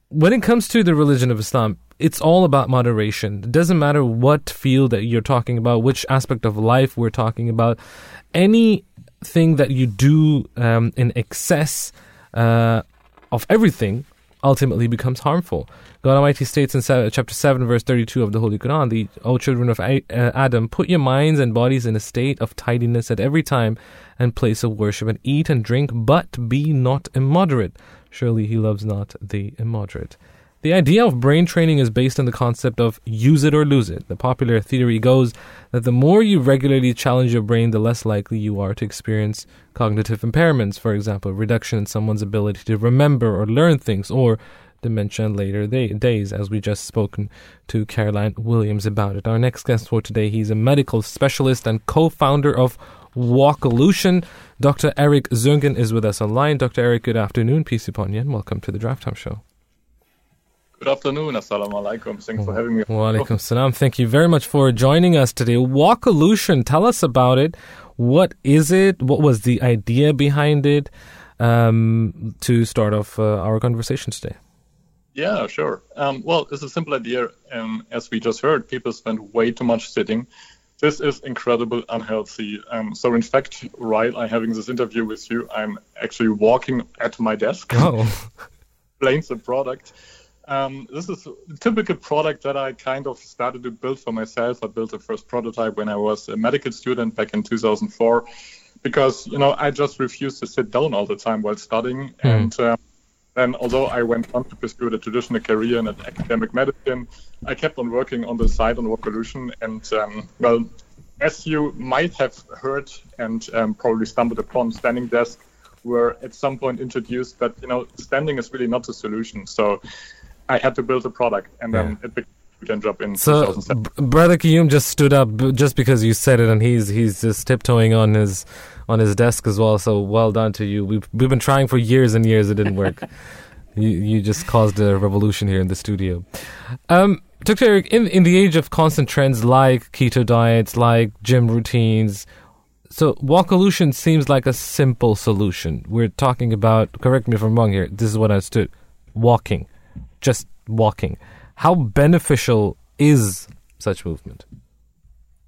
When it comes to the religion of Islam, it's all about moderation. It doesn't matter what field that you're talking about, which aspect of life we're talking about. Anything that you do um, in excess uh, of everything ultimately becomes harmful. God Almighty states in se- chapter 7, verse 32 of the Holy Quran, the O children of uh, Adam, put your minds and bodies in a state of tidiness at every time and place of worship, and eat and drink, but be not immoderate. Surely he loves not the immoderate. The idea of brain training is based on the concept of use it or lose it. The popular theory goes that the more you regularly challenge your brain, the less likely you are to experience cognitive impairments, for example, reduction in someone's ability to remember or learn things, or dementia in later day, days, as we just spoken to Caroline Williams about it. Our next guest for today, he's a medical specialist and co-founder of Walkolution. Dr. Eric Zungen is with us online. Dr. Eric, good afternoon. Peace upon you, and welcome to the Drive Time Show. Good afternoon. Assalamu alaikum. Thanks for having me. Wa alaikum salam. Thank you very much for joining us today. Walkolution, tell us about it. What is it? What was the idea behind it? Um, to start off uh, our conversation today. Yeah, sure. Um, well, it's a simple idea. Um, as we just heard, people spend way too much sitting. This is incredible unhealthy. Um, so, in fact, while I'm having this interview with you, I'm actually walking at my desk. Oh, [laughs] explains the product. Um, this is a typical product that I kind of started to build for myself. I built the first prototype when I was a medical student back in 2004 because, you know, I just refused to sit down all the time while studying. And um, then, although I went on to pursue the traditional career in academic medicine, I kept on working on the side on Walkolution. And, um, well, as you might have heard and um, probably stumbled upon, standing desk were at some point introduced that, you know, standing is really not the solution. So I had to build a product, and then it became a job in so brother Qayyum just stood up just because you said it, and he's he's just tiptoeing on his on his desk as well. So well done to you. We've we've been trying for years and years. It didn't work. [laughs] you you just caused a revolution here in the studio. Um, Dr. Eric, in in the age of constant trends like keto diets, like gym routines. So Walkolution seems like a simple solution. We're talking about, correct me if I'm wrong here, this is what I understood, walking, just walking. How beneficial is such movement?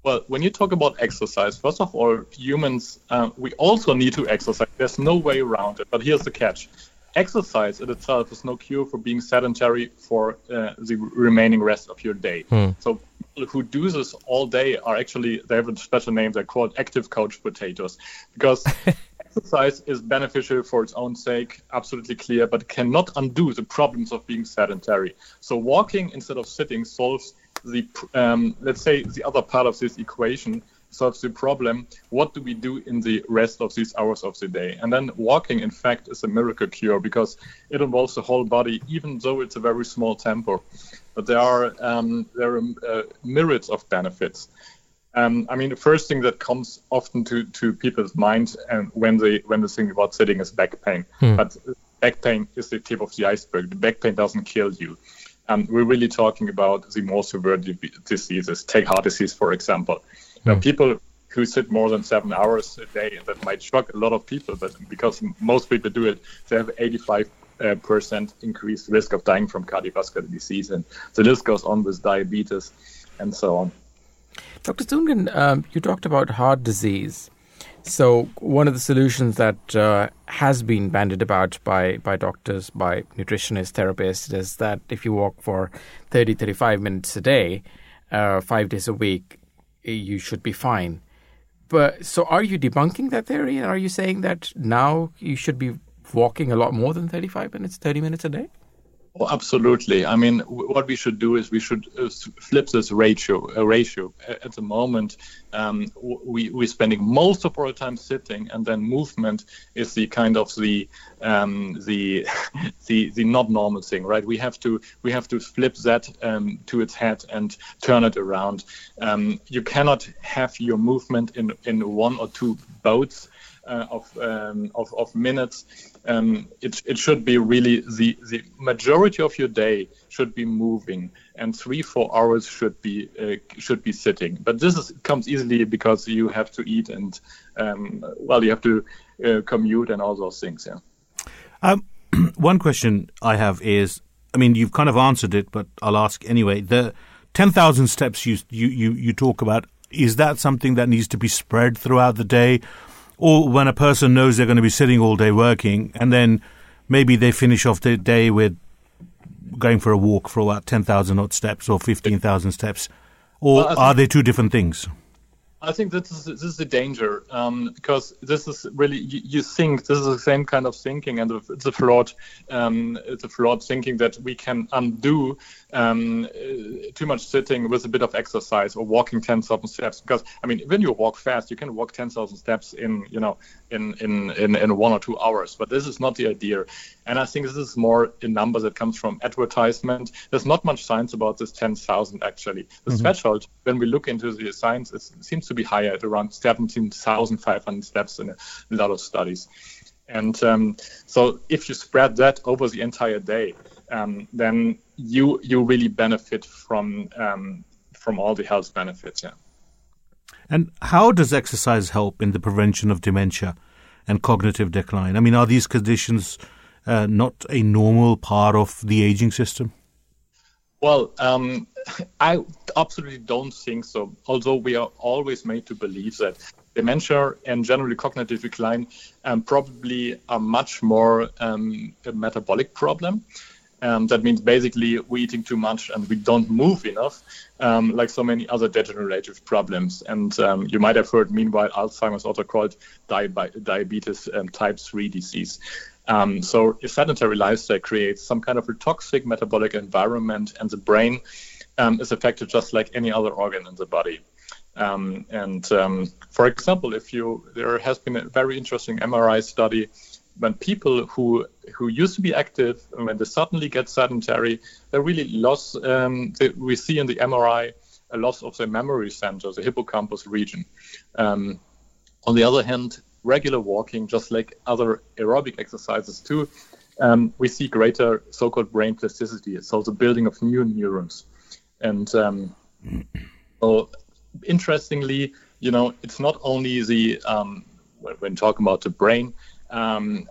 Well, when you talk about exercise, first of all, humans, uh, we also need to exercise. There's no way around it. But here's the catch exercise in itself is no cure for being sedentary for uh, the remaining rest of your day. So people who do this all day are actually, they have a special name, they're called active couch potatoes because [laughs] exercise is beneficial for its own sake, absolutely clear, but cannot undo the problems of being sedentary. So walking instead of sitting solves the, um, let's say, the other part of this equation solves the problem. What do we do in the rest of these hours of the day? And then walking, in fact, is a miracle cure because it involves the whole body, even though it's a very small tempo. But there are um, there are uh, myriads of benefits. Um, I mean, the first thing that comes often to, to people's mind and when they when they think about sitting is back pain. Hmm. But back pain is the tip of the iceberg. The back pain doesn't kill you. Um, we're really talking about the more severe di- diseases. Take heart disease, for example. Now, people who sit more than seven hours a day, that might shock a lot of people, but because most people do it, they have 85 uh, percent increased risk of dying from cardiovascular disease, and the list goes on with diabetes and so on. Dr. Zungen, um, you talked about heart disease. So one of the solutions that uh, has been bandied about by, by doctors, by nutritionists, therapists, is that if you walk for 30, 35 minutes a day, uh, five days a week, you should be fine. But so are you debunking that theory? Are you saying that now you should be walking a lot more than 35 minutes, 30 minutes a day? Oh, absolutely. I mean, w- what we should do is we should uh, flip this ratio. Uh, ratio at the moment, um, w- we we're spending most of our time sitting, and then movement is the kind of the um, the [laughs] the the not normal thing, right? We have to we have to flip that um, to its head and turn it around. Um, you cannot have your movement in in one or two boats. Uh, of, um, of of minutes. Um, it it should be really the the majority of your day should be moving, and three four hours should be uh, should be sitting. But this is, comes easily because you have to eat and um, well you have to uh, commute and all those things. Yeah. Um, [clears throat] one question I have is, I mean, you've kind of answered it, but I'll ask anyway. The ten thousand steps you, you you you talk about is that something that needs to be spread throughout the day, or when a person knows they're going to be sitting all day working, and then maybe they finish off the day with going for a walk for about ten thousand odd steps or fifteen thousand steps, or Well, are they two different things? I think this is this is the danger um, because this is really you, you think this is the same kind of thinking and it's a flawed um, it's a flawed thinking that we can undo um, too much sitting with a bit of exercise or walking 10,000 steps. Because I mean when you walk fast you can walk 10,000 steps in you know in, in in in one or two hours. But this is not the idea. And I think this is more a number that comes from advertisement. There's not much science about this 10,000 actually. The Mhm. threshold when we look into the science it seems to be higher at around 17,500 steps in a lot of studies. And um, so if you spread that over the entire day um, then you you really benefit from um, from all the health benefits yeah And how does exercise help in the prevention of dementia and cognitive decline? I mean, are these conditions uh, not a normal part of the aging system? Well, um, [laughs] I absolutely don't think so. Although we are always made to believe that dementia and generally cognitive decline um, probably are much more um, a metabolic problem. Um, that means basically we're eating too much and we don't move enough, um, like so many other degenerative problems. And um, you might have heard, meanwhile, Alzheimer's also called diabe- diabetes um, type 3 disease. Um, so a sedentary lifestyle creates some kind of a toxic metabolic environment, and the brain um, is affected just like any other organ in the body. And for example, if you there has been a very interesting MRI study when people who who used to be active when they suddenly get sedentary, they really lost. Um, they, we see in the MRI a loss of the memory center, the hippocampus region. Um, on the other hand, regular walking, just like other aerobic exercises too, um, we see greater so-called brain plasticity, so the building of new neurons. And um, so, interestingly, you know, it's not only the um, when, when talking about the brain, um,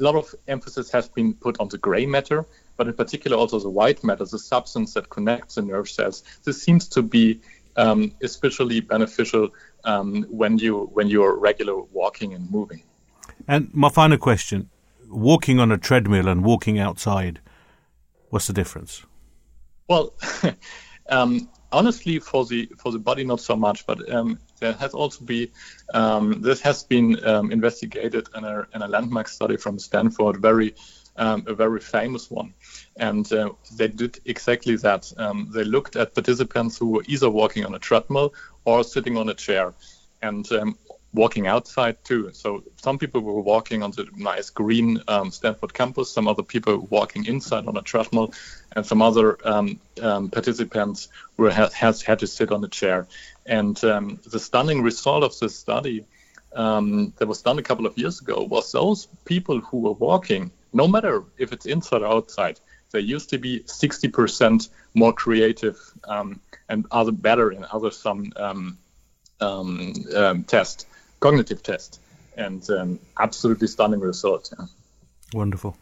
a lot of emphasis has been put on the gray matter, but in particular also the white matter, the substance that connects the nerve cells. This seems to be um, especially beneficial um, when you when you're regular walking and moving. And my final question walking on a treadmill and walking outside, what's the difference? Well, [laughs] um, honestly, for the for the body, not so much. But um, there has also been um, this has been um, investigated in a in a landmark study from Stanford, very um, a very famous one, and uh, they did exactly that. Um, they looked at participants who were either walking on a treadmill or sitting on a chair, and um, walking outside too. So some people were walking on the nice green um, Stanford campus, some other people walking inside on a treadmill, and some other um, um, participants were has, has had to sit on a chair. And um, the stunning result of this study um, that was done a couple of years ago was those people who were walking, no matter if it's inside or outside, they used to be 60% more creative um, and other better in other some um, um, um, test, cognitive test, and um, absolutely stunning result. Yeah. Wonderful.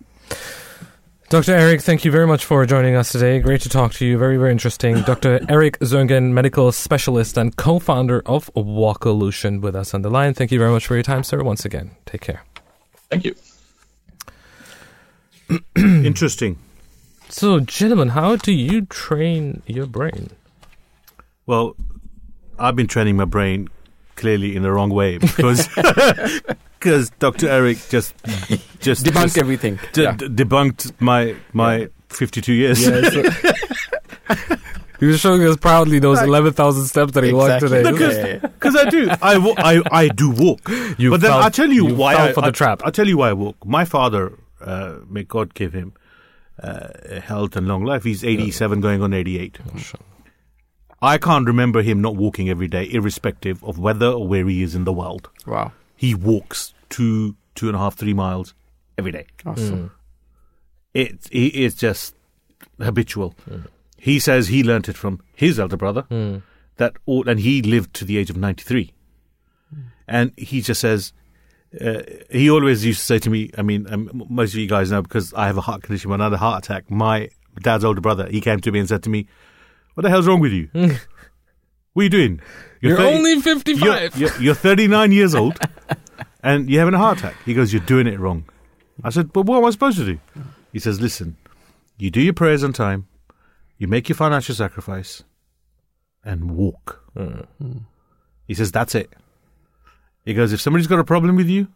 Dr. Eric, thank you very much for joining us today. Great to talk to you. Very, very interesting. [laughs] Dr. Eric Zungen, medical specialist and co founder of Walkolution, with us on the line. Thank you very much for your time, sir. Once again, take care. Thank you. [clears throat] Interesting. So, gentlemen, how do you train your brain? Well, I've been training my brain clearly in the wrong way because [laughs] because Dr. Eric just just Debunked just everything. d- Yeah. d- debunked my my 52 years. [laughs] He was showing us proudly those 11,000 steps that he walked today. Because Yeah, yeah, yeah. I do I, wa- I I do walk. You but then I'll tell you, you why I, for the I- trap. I'll tell you why I walk. My father, uh, may God give him uh, health and long life. He's 87 going on 88. I can't remember him not walking every day, irrespective of whether or where he is in the world. Wow. He walks two, two and a half, three miles every day. Awesome. It, it it's just habitual. He says he learnt it from his elder brother. That all, and he lived to the age of ninety three. And he just says uh, he always used to say to me. I mean, um, most of you guys know because I have a heart condition. When I had a heart attack, my dad's older brother he came to me and said to me, "What the hell's wrong with you? Hmm. what are you doing? You're 30 only you're, 55. you're, you're 39 years old and you're having a heart attack. He goes, You're doing it wrong. I said, But what am I supposed to do? He says, Listen, you do your prayers on time, you make your financial sacrifice, and walk. Hmm. He says, That's it. He goes, If somebody's got a problem with you,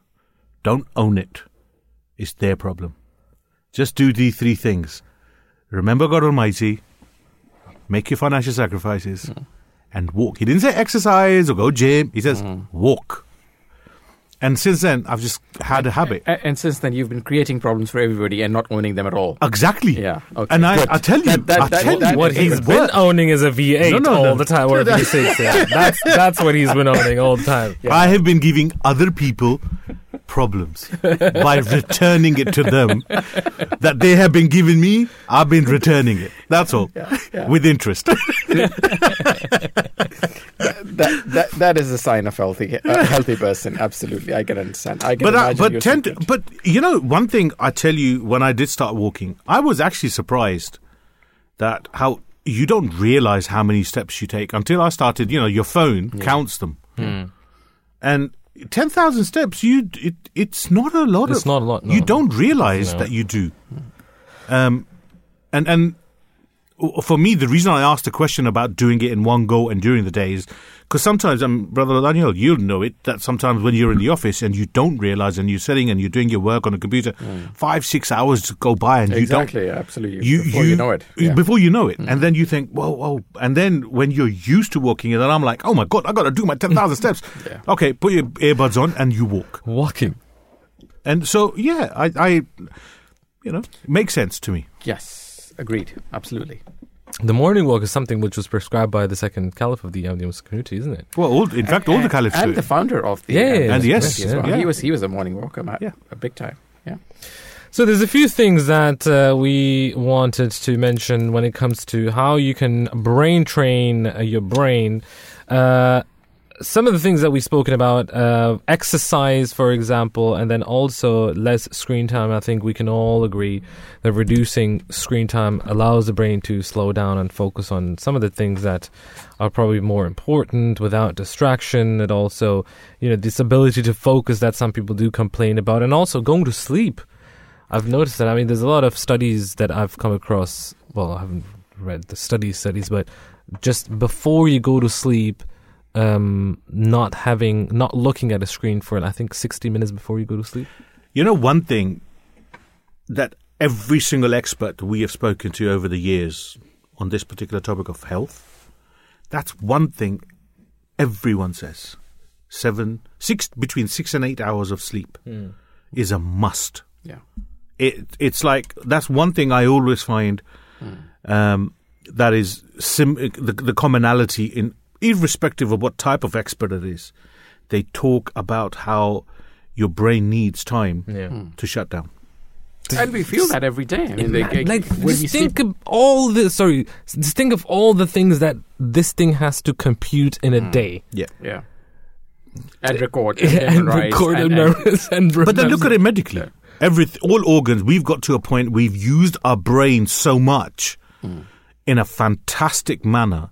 don't own it. It's their problem. Just do these three things remember God Almighty, make your financial sacrifices, hmm. and walk. He didn't say exercise or go gym. He says hmm. walk. And since then, I've just had a habit. A- And since then, you've been creating problems for everybody and not owning them at all. Exactly. Yeah, okay, And I, good. I tell you, That- that- I that- tell that- you, what he's been works. owning is a V8 No, no, all no. the time, or a V6. Yeah. [laughs] That's, that's what he's been owning all the time. I have been giving other people problems by returning it to them that they have been giving me. I've been returning it. That's all, with interest. [laughs] that, that that is a sign of healthy a healthy person. Absolutely, I can understand. I can but I, imagine but your tend but you know one thing I tell you when I did start walking, I was actually surprised that how you don't realize how many steps you take until I started. You know, your phone counts them, hmm. and ten thousand steps. You it it's not a lot. It's of, not a lot, no. You don't realize No. that you do. Um, and and for me, the reason I asked the question about doing it in one go and during the day is because sometimes, um, Brother Daniel, you'll know it that sometimes when you're in the office and you don't realize and you're sitting and you're doing your work on a computer, five, six hours go by and Mm. exactly, you don't. absolutely. You, before you, know it, yeah. Mm. Before you know it. And then you think, whoa, whoa. And then when you're used to walking, and then I'm like, oh my God, I got to do my 10,000 [laughs] steps. Yeah. Okay, put your earbuds on and you walk. Walking. And so, yeah, I, I you know, it makes sense to me. yes, agreed, absolutely. The morning walk is something which was prescribed by the second caliph of the Ahmadi Muslim community, isn't it? Well, all, in fact, all the And- caliphs do and it. the founder of the Yeah, yeah, yeah. And yes, as well. yeah. he was he was a morning walker, man, Yeah. a big time. Yeah. So there's a few things that uh, we wanted to mention when it comes to how you can brain train uh, your brain. Uh, some of the things that we've spoken about, uh, exercise, for example, and then also less screen time. I think we can all agree that reducing screen time allows the brain to slow down and focus on some of the things that are probably more important without distraction. It also, you know, this ability to focus that some people do complain about, and also going to sleep. I've noticed that. I mean, there's a lot of studies that I've come across. Well, I haven't read the study studies, but just before you go to sleep, um, not having, not looking at a screen for I think sixty minutes before you go to sleep. You know, one thing that every single expert we have spoken to over the years on this particular topic of health, that's one thing everyone says. Seven, six, between six and eight hours of sleep is a must. Yeah. It, it's like, that's one thing I always find um, that is sim- the, the commonality in, irrespective of what type of expert it is, they talk about how your brain needs time Yeah. Hmm. to shut down. And we feel that every day. I mean, they, Like, like, when just think sleep, of all the sorry, just think of all the things that this thing has to compute in a hmm. day. Yeah. yeah, [laughs] and record and memorize record and, and, and, memorize and But then look at it medically. Every all organs, we've got to a point we've used our brain so much hmm. in a fantastic manner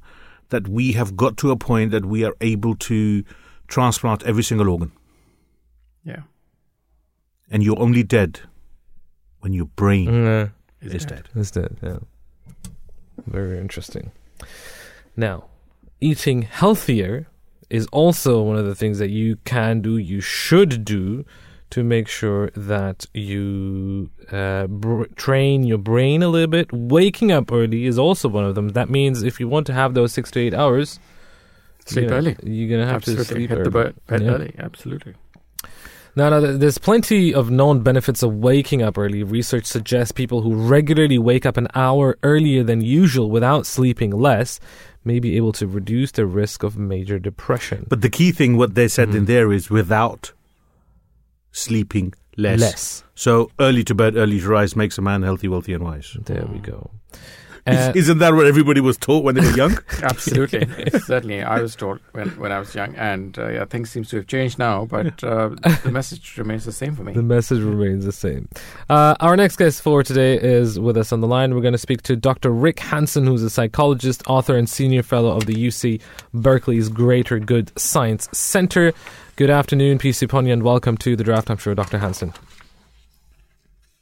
that we have got to a point that we are able to transplant every single organ, yeah, and you're only dead when your brain mm, Yeah. is dead. Is that yeah? Very interesting. Now, eating healthier is also one of the things that you can do, you should do, to make sure that you uh, br- train your brain a little bit. Waking up early is also one of them. That means if you want to have those six to eight hours, sleep you're gonna- early. You're gonna have Absolutely, to sleep hit early. the bed, bed Yeah. early. Absolutely. Now, now, there's plenty of known benefits of waking up early. Research suggests people who regularly wake up an hour earlier than usual without sleeping less may be able to reduce the risk of major depression. But the key thing, what they said in there, is without sleeping less. Less. So early to bed, early to rise makes a man healthy, wealthy, and wise. There we go. Uh, Isn't that what everybody was taught when they were young? [laughs] Absolutely, [laughs] certainly. I was taught when, when I was young, and uh, yeah, things seems to have changed now, but [laughs] uh, the message remains the same for me. The message remains the same. Uh, our next guest for today is with us on the line. We're going to speak to Dr. Rick Hanson, who's a psychologist, author, and senior fellow of the UC Berkeley's Greater Good Science Center. Good afternoon, peace upon and welcome to the Drive Time Show, Dr. Hanson.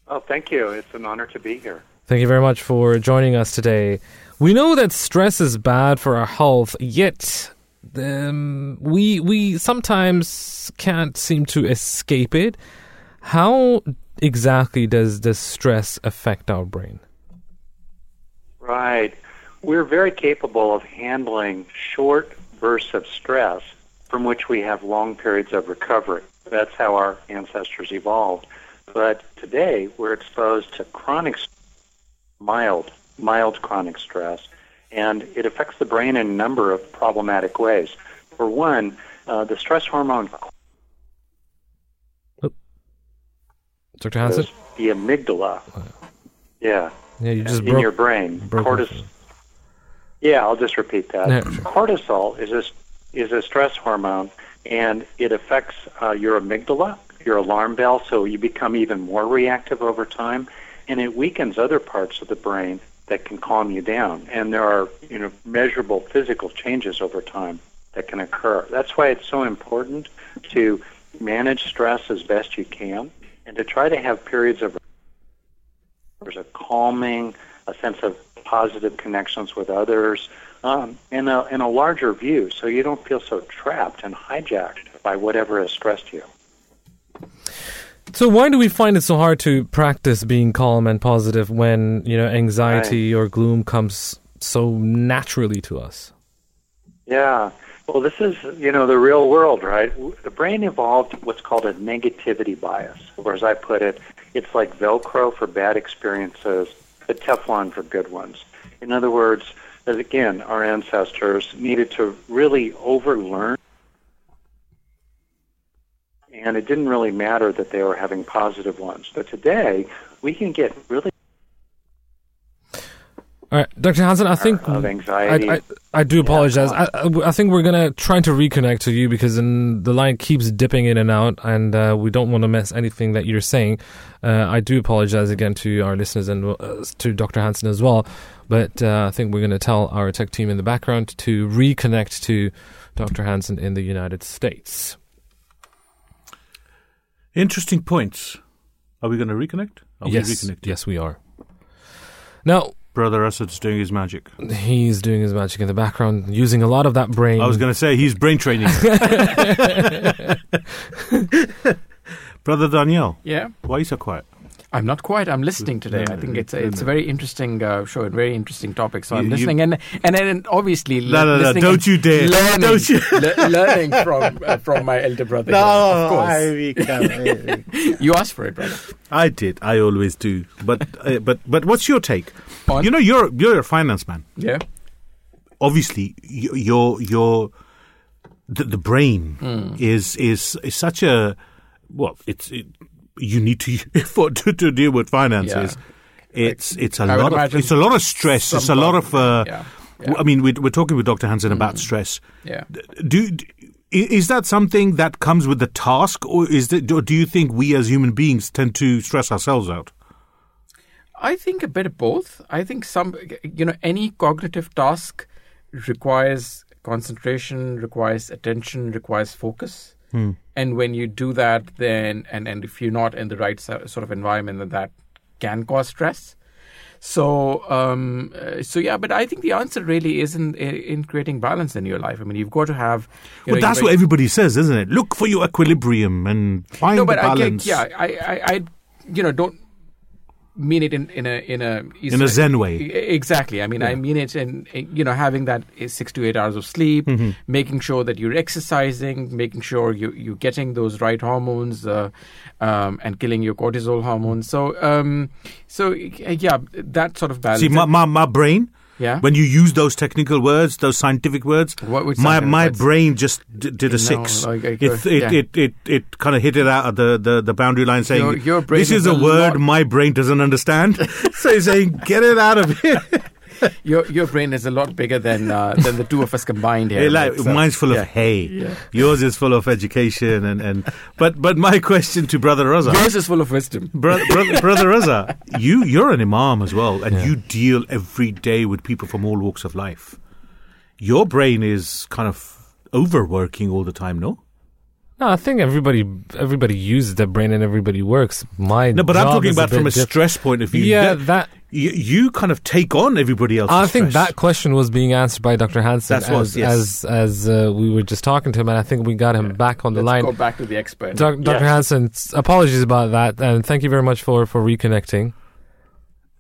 Oh, thank you. It's an honor to be here. Thank you very much for joining us today. We know that stress is bad for our health, yet um, we we sometimes can't seem to escape it. How exactly does this stress affect our brain? Right. We're very capable of handling short bursts of stress from which we have long periods of recovery. That's how our ancestors evolved. But today, we're exposed to chronic, mild, mild chronic stress, and it affects the brain in a number of problematic ways. For one, uh, the stress hormone Dr. Hanson? the amygdala. Yeah. Yeah, you just in broke. your brain. broke Cortis- yeah, I'll just repeat that. Sure. Cortisol is a is a stress hormone, and it affects uh, your amygdala, your alarm bell, so you become even more reactive over time, and it weakens other parts of the brain that can calm you down. And there are you know measurable physical changes over time that can occur. That's why it's so important to manage stress as best you can, and to try to have periods of there's a calming, a sense of positive connections with others, um, and, a, and a larger view so you don't feel so trapped and hijacked by whatever has stressed you. So why do we find it so hard to practice being calm and positive when you know anxiety or gloom comes so naturally to us? Yeah. Well, this is, you know, the real world, right? The brain evolved what's called a negativity bias, or as I put it, it's like Velcro for bad experiences, but Teflon for good ones. In other words, as again, our ancestors needed to really overlearn, and it didn't really matter that they were having positive ones. But today, we can get really All right, Dr. Hanson, I think. I, I, I do apologize. I, I I think we're gonna try to reconnect to you because in, the line keeps dipping in and out, and uh, we don't want to miss anything that you're saying. Uh, I do apologize again to our listeners and uh, to Dr. Hanson as well. But uh, I think we're going to tell our tech team in the background to reconnect to Dr. Hanson in the United States. Interesting points. Are we going to reconnect? Are yes, we reconnecting? yes, we are. Now, Brother Asad's doing his magic. He's doing his magic in the background, using a lot of that brain. I was going to say he's brain training. [laughs] [laughs] Brother Daniel, Yeah. why are you so quiet? I'm not quite. I'm listening today. I think it's a, it's a very interesting uh, show and very interesting topic. So I'm You- you- listening, and and then obviously No, no, no, listening don't you dare. learning, Don't you- le- [laughs] learning from uh, from my elder brother. here, of course. [laughs] you asked for it, brother. I did. I always do. But uh, but but what's your take? On- You know, you're you're a finance man. Yeah. Obviously, your your the, the brain Hmm. is is is such a well. It's it, you need to [laughs] for to, to deal with finances. It's it's a I lot of it's a lot of stress. It's a lot of. Uh, yeah, w- I mean, we're, we're talking with Dr. Hanson about stress. Yeah. Do, do is that something that comes with the task, or is that, or do you think we as human beings tend to stress ourselves out? I think a bit of both. I think some, you know, any cognitive task requires concentration, requires attention, requires focus. Hmm. And when you do that, then, and, and if you're not in the right sort of environment, then that can cause stress. So, um, uh, so yeah, but I think the answer really is in, in creating balance in your life. I mean, you've got to have. Well, know, that's what everybody says, isn't it? Look for your equilibrium and find no, the but I balance. get, yeah, I, I, I, you know, don't mean it in, in a in a In a Zen way. Exactly. I mean, I mean it in, you know having that six to eight hours of sleep, Mm-hmm. making sure that you're exercising, making sure you you're getting those right hormones, uh, um, and killing your cortisol hormones. So, um, so yeah, that sort of balance. See, my, my, my brain, Yeah. when you use those technical words, those scientific words, my, my brain just d- did a No, six. like, it, uh, it, yeah. it, it, it, kind of hit it out of the, the, the boundary line saying, Your- your this is is a a word lot- my brain doesn't understand. [laughs] so he's saying, get it out of here. [laughs] [laughs] your your brain is a lot bigger than uh, than the two of us combined here. Hey, like, But, uh, mine's full yeah. of hay. Yeah. Yours is full of education. and, and But but my question to Brother Raza. Yours is full of wisdom. Bro- brother, brother Raza, [laughs] you you're an imam as well, and you deal every day with people from all walks of life. Your brain is kind of overworking all the time, no? No, I think everybody everybody uses their brain and everybody works. My No, but I'm talking about bit from a diff- stress point of view. Yeah, That- that. you, you kind of take on everybody else. I think stress. that question was being answered by Dr. Hanson That's what- as yes. as as uh, we were just talking to him, and I think we got him back on the Let's line. go back to the expert. Doc- Dr. Hanson, apologies about that, and thank you very much for for reconnecting.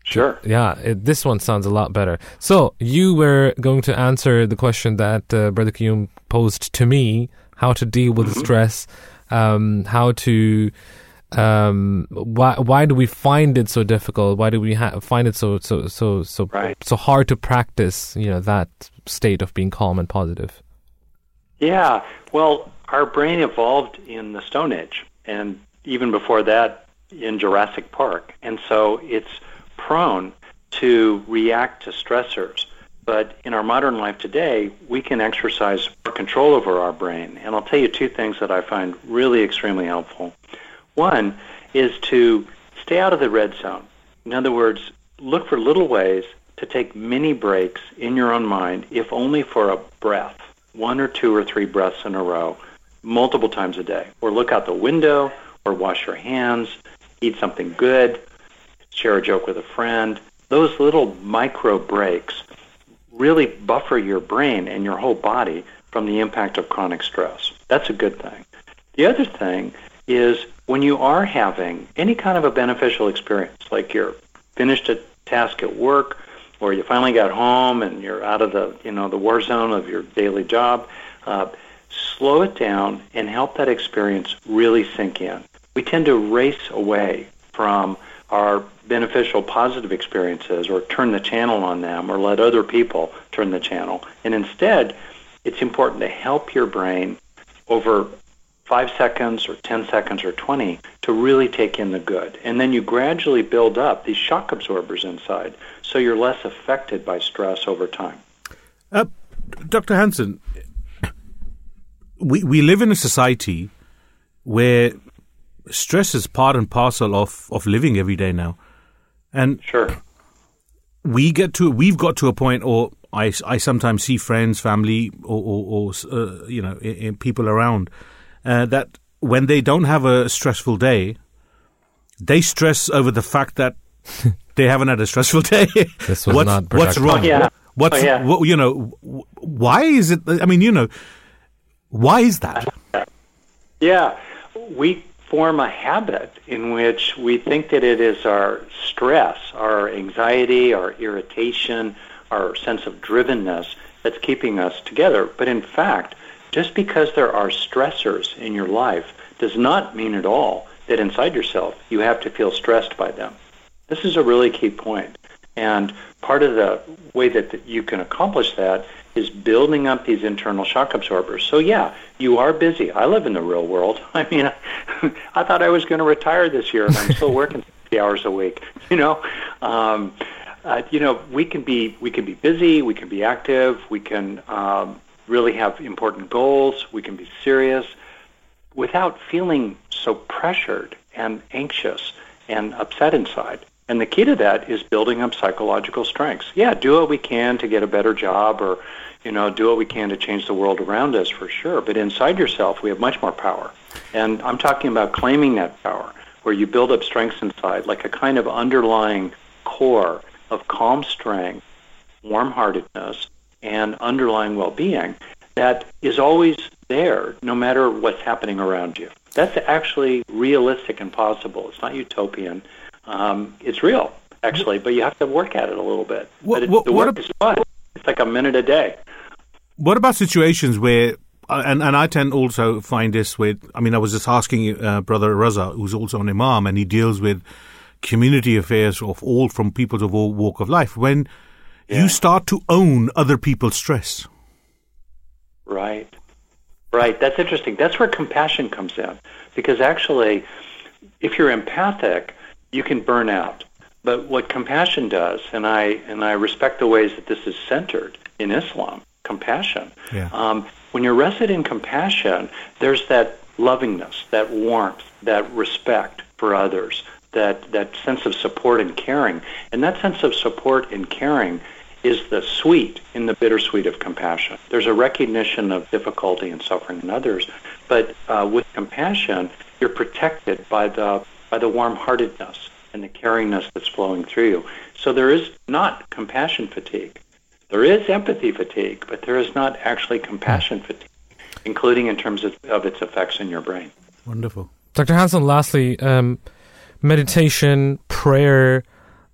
Sure. Yeah, it, this one sounds a lot better. So you were going to answer the question that uh, Brother Qayyum posed to me: how to deal with Mm-hmm. stress, um, how to. Um, why why do we find it so difficult? Why do we ha- find it so so so so Right. so hard to practice? You know that state of being calm and positive. Yeah, well, our brain evolved in the Stone Age, and even before that, in Jurassic Park, and so it's prone to react to stressors. But in our modern life today, we can exercise control over our brain. And I'll tell you two things that I find really extremely helpful. One is to stay out of the red zone. In other words, look for little ways to take mini breaks in your own mind, if only for a breath, one or two or three breaths in a row, multiple times a day. Or look out the window, or wash your hands, eat something good, share a joke with a friend. Those little micro breaks really buffer your brain and your whole body from the impact of chronic stress. That's a good thing. The other thing is when you are having any kind of a beneficial experience, like you're finished a task at work, or you finally got home and you're out of the you know the war zone of your daily job, uh, slow it down and help that experience really sink in. We tend to race away from our beneficial positive experiences or turn the channel on them or let other people turn the channel. And instead, it's important to help your brain over five seconds or 10 seconds or 20 to really take in the good. And then you gradually build up these shock absorbers inside so you're less affected by stress over time. Uh, Dr. Hanson, we, we live in a society where stress is part and parcel of, of living every day now. And Sure. we get to we've got to a point or I, I sometimes see friends family or, or, or uh, you know i i people around uh, that when they don't have a stressful day they stress over the fact that [laughs] they haven't had a stressful day. This was what's, not what's wrong? Oh, yeah. What's Oh, yeah. what, you know? Why is it? I mean, you know, why is that? Yeah, we form a habit in which we think that it is our stress, our anxiety, our irritation, our sense of drivenness that's keeping us together. But in fact, just because there are stressors in your life does not mean at all that inside yourself you have to feel stressed by them. This is a really key point. And part of the way that you can accomplish that is building up these internal shock absorbers. So yeah, you are busy. I live in the real world. [laughs] I mean, [laughs] I thought I was going to retire this year, and I'm still [laughs] working 60 hours a week. You know, um, uh, you know, we can be we can be busy. We can be active. We can um, really have important goals. We can be serious without feeling so pressured and anxious and upset inside. And the key to that is building up psychological strengths. Yeah, do what we can to get a better job or, you know, do what we can to change the world around us for sure. But inside yourself, we have much more power. And I'm talking about claiming that power, where you build up strengths inside, like a kind of underlying core of calm strength, warm-heartedness, and underlying well-being that is always there no matter what's happening around you. That's actually realistic and possible. It's not utopian. Um, it's real, actually, but you have to work at it a little bit. What- but it, what- the work is fun. It's like a minute a day. What about situations where, uh, and, and I tend also find this with, I mean, I was just asking uh, Brother Raza, who's also an imam, and he deals with community affairs of all from people of all walk of life. When you start to own other people's stress, Right. Right. That's interesting. That's where compassion comes in. Because actually, if you're empathic, you can burn out. But what compassion does, and I and I respect the ways that this is centered in Islam, compassion. Yeah. Um, when you're rested in compassion, there's that lovingness, that warmth, that respect for others, that that sense of support and caring. And that sense of support and caring is the sweet in the bittersweet of compassion. There's a recognition of difficulty and suffering in others, but uh, with compassion, you're protected by the by the warm-heartedness and the caringness that's flowing through you. So there is not compassion fatigue. There is empathy fatigue, but there is not actually compassion hmm. fatigue, including in terms of, of its effects in your brain. wonderful. Dr. Hanson, lastly, um, meditation, prayer,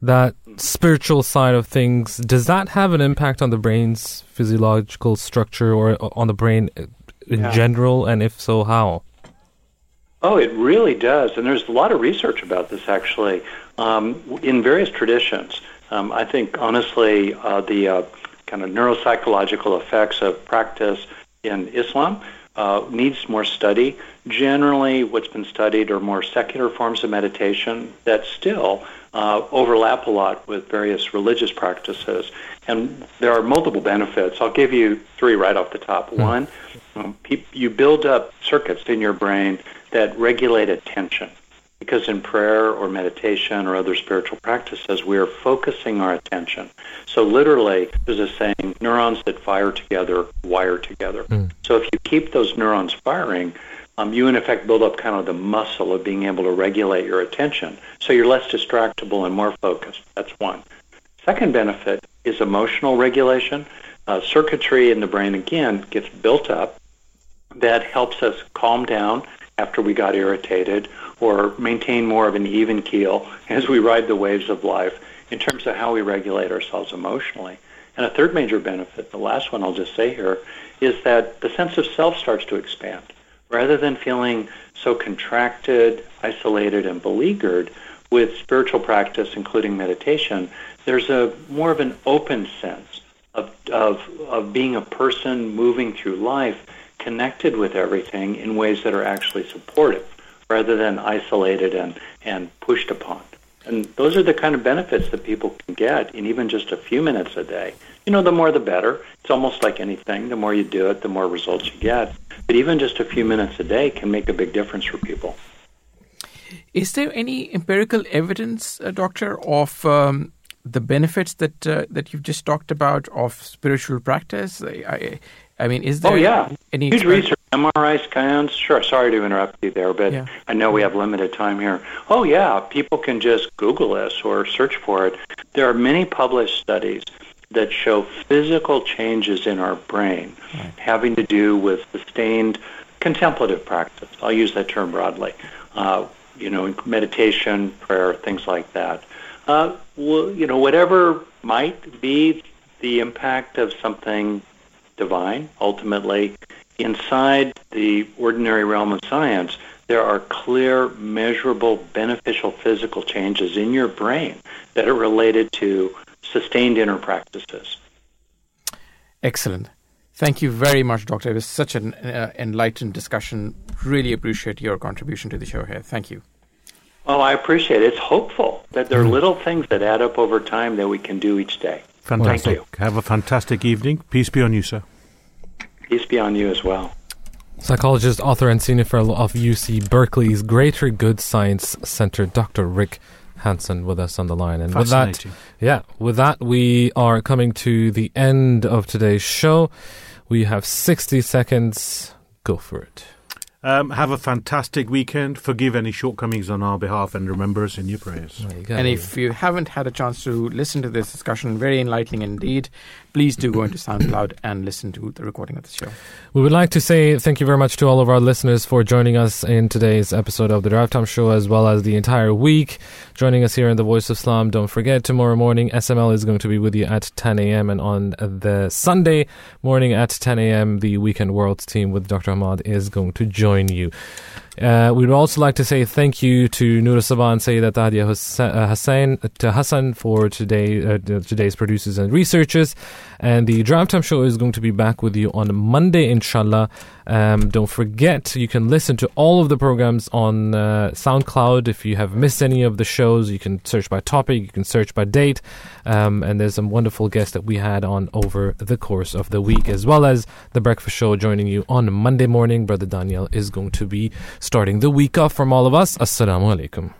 that spiritual side of things, does that have an impact on the brain's physiological structure or uh, on the brain uh, in Yeah. general? And if so, how? Oh, it really does, and there's a lot of research about this actually um, in various traditions. Um, I think honestly, uh, the uh, kind of neuropsychological effects of practice in Islam uh, needs more study. Generally, what's been studied are more secular forms of meditation that still uh, overlap a lot with various religious practices, and there are multiple benefits. I'll give you three right off the top. One, um, peop you build up circuits in your brain that regulate attention. Because in prayer or meditation or other spiritual practices, we are focusing our attention. So literally, there's a saying, neurons that fire together wire together. So if you keep those neurons firing, um, you in effect build up kind of the muscle of being able to regulate your attention. So you're less distractible and more focused. That's one. Second benefit is emotional regulation. Uh, circuitry in the brain, again, gets built up that helps us calm down after we got irritated or maintain more of an even keel as we ride the waves of life in terms of how we regulate ourselves emotionally. And a third major benefit, the last one I'll just say here, is that the sense of self starts to expand. Rather than feeling so contracted, isolated, and beleaguered with spiritual practice, including meditation, there's a more of an open sense of, of, of being a person moving through life connected with everything in ways that are actually supportive rather than isolated and, and pushed upon. And those are the kind of benefits that people can get in even just a few minutes a day. You know, the more the better. It's almost like anything. The more you do it, the more results you get. But even just a few minutes a day can make a big difference for people. Is there any empirical evidence, uh, doctor, of um, the benefits that uh, that you've just talked about of spiritual practice? I, I, I mean, is there Oh, yeah. any Huge exper- research. MRI scans? Sure. Sorry to interrupt you there, but Yeah. I know we have limited time here. Oh, yeah. People can just Google this or search for it. There are many published studies that show physical changes in our brain having to do with sustained contemplative practice. I'll use that term broadly. Uh, you know, meditation, prayer, things like that. Uh, well, you know, whatever might be the impact of something divine, ultimately, inside the ordinary realm of science, there are clear, measurable, beneficial physical changes in your brain that are related to sustained inner practices. Excellent. Thank you very much, Doctor. It was such an uh, enlightened discussion. Really appreciate your contribution to the show here. Thank you. Well, I appreciate it. It's hopeful that there are little things that add up over time that we can do each day. Fantastic. Thank you. Have a fantastic evening. Peace be on you, sir. Peace be on you as well. Psychologist, author, and senior fellow of UC Berkeley's Greater Good Science Center, Dr. Rick Hanson, with us on the line. And with that, yeah, with that, we are coming to the end of today's show. We have 60 seconds. Go for it. Um, have a fantastic weekend. Forgive any shortcomings on our behalf and remember us in your prayers. You. And if you haven't had a chance to listen to this discussion, very enlightening indeed, please do go into SoundCloud and listen to the recording of the show. We would like to say thank you very much to all of our listeners for joining us in today's episode of the Drive Time Show, as well as the entire week. Joining us here in the Voice of Islam. Don't forget, tomorrow morning, SML is going to be with you at 10 a.m. And on the Sunday morning at 10 a.m., the Weekend Worlds team with Dr. Ahmad is going to join you. Uh, we'd also like to say thank you to Noor Sabah and Sayyidat Tadia Hus- uh, to Hassan for today, uh, today's producers and researchers. And the Drive Time Show is going to be back with you on Monday, inshallah. Um, don't forget, you can listen to all of the programs on uh, SoundCloud. If you have missed any of the shows, you can search by topic, you can search by date. Um, and there's some wonderful guests that we had on over the course of the week, as well as the breakfast show joining you on Monday morning. Brother Daniel is going to be starting the week off from all of us. Assalamu alaikum.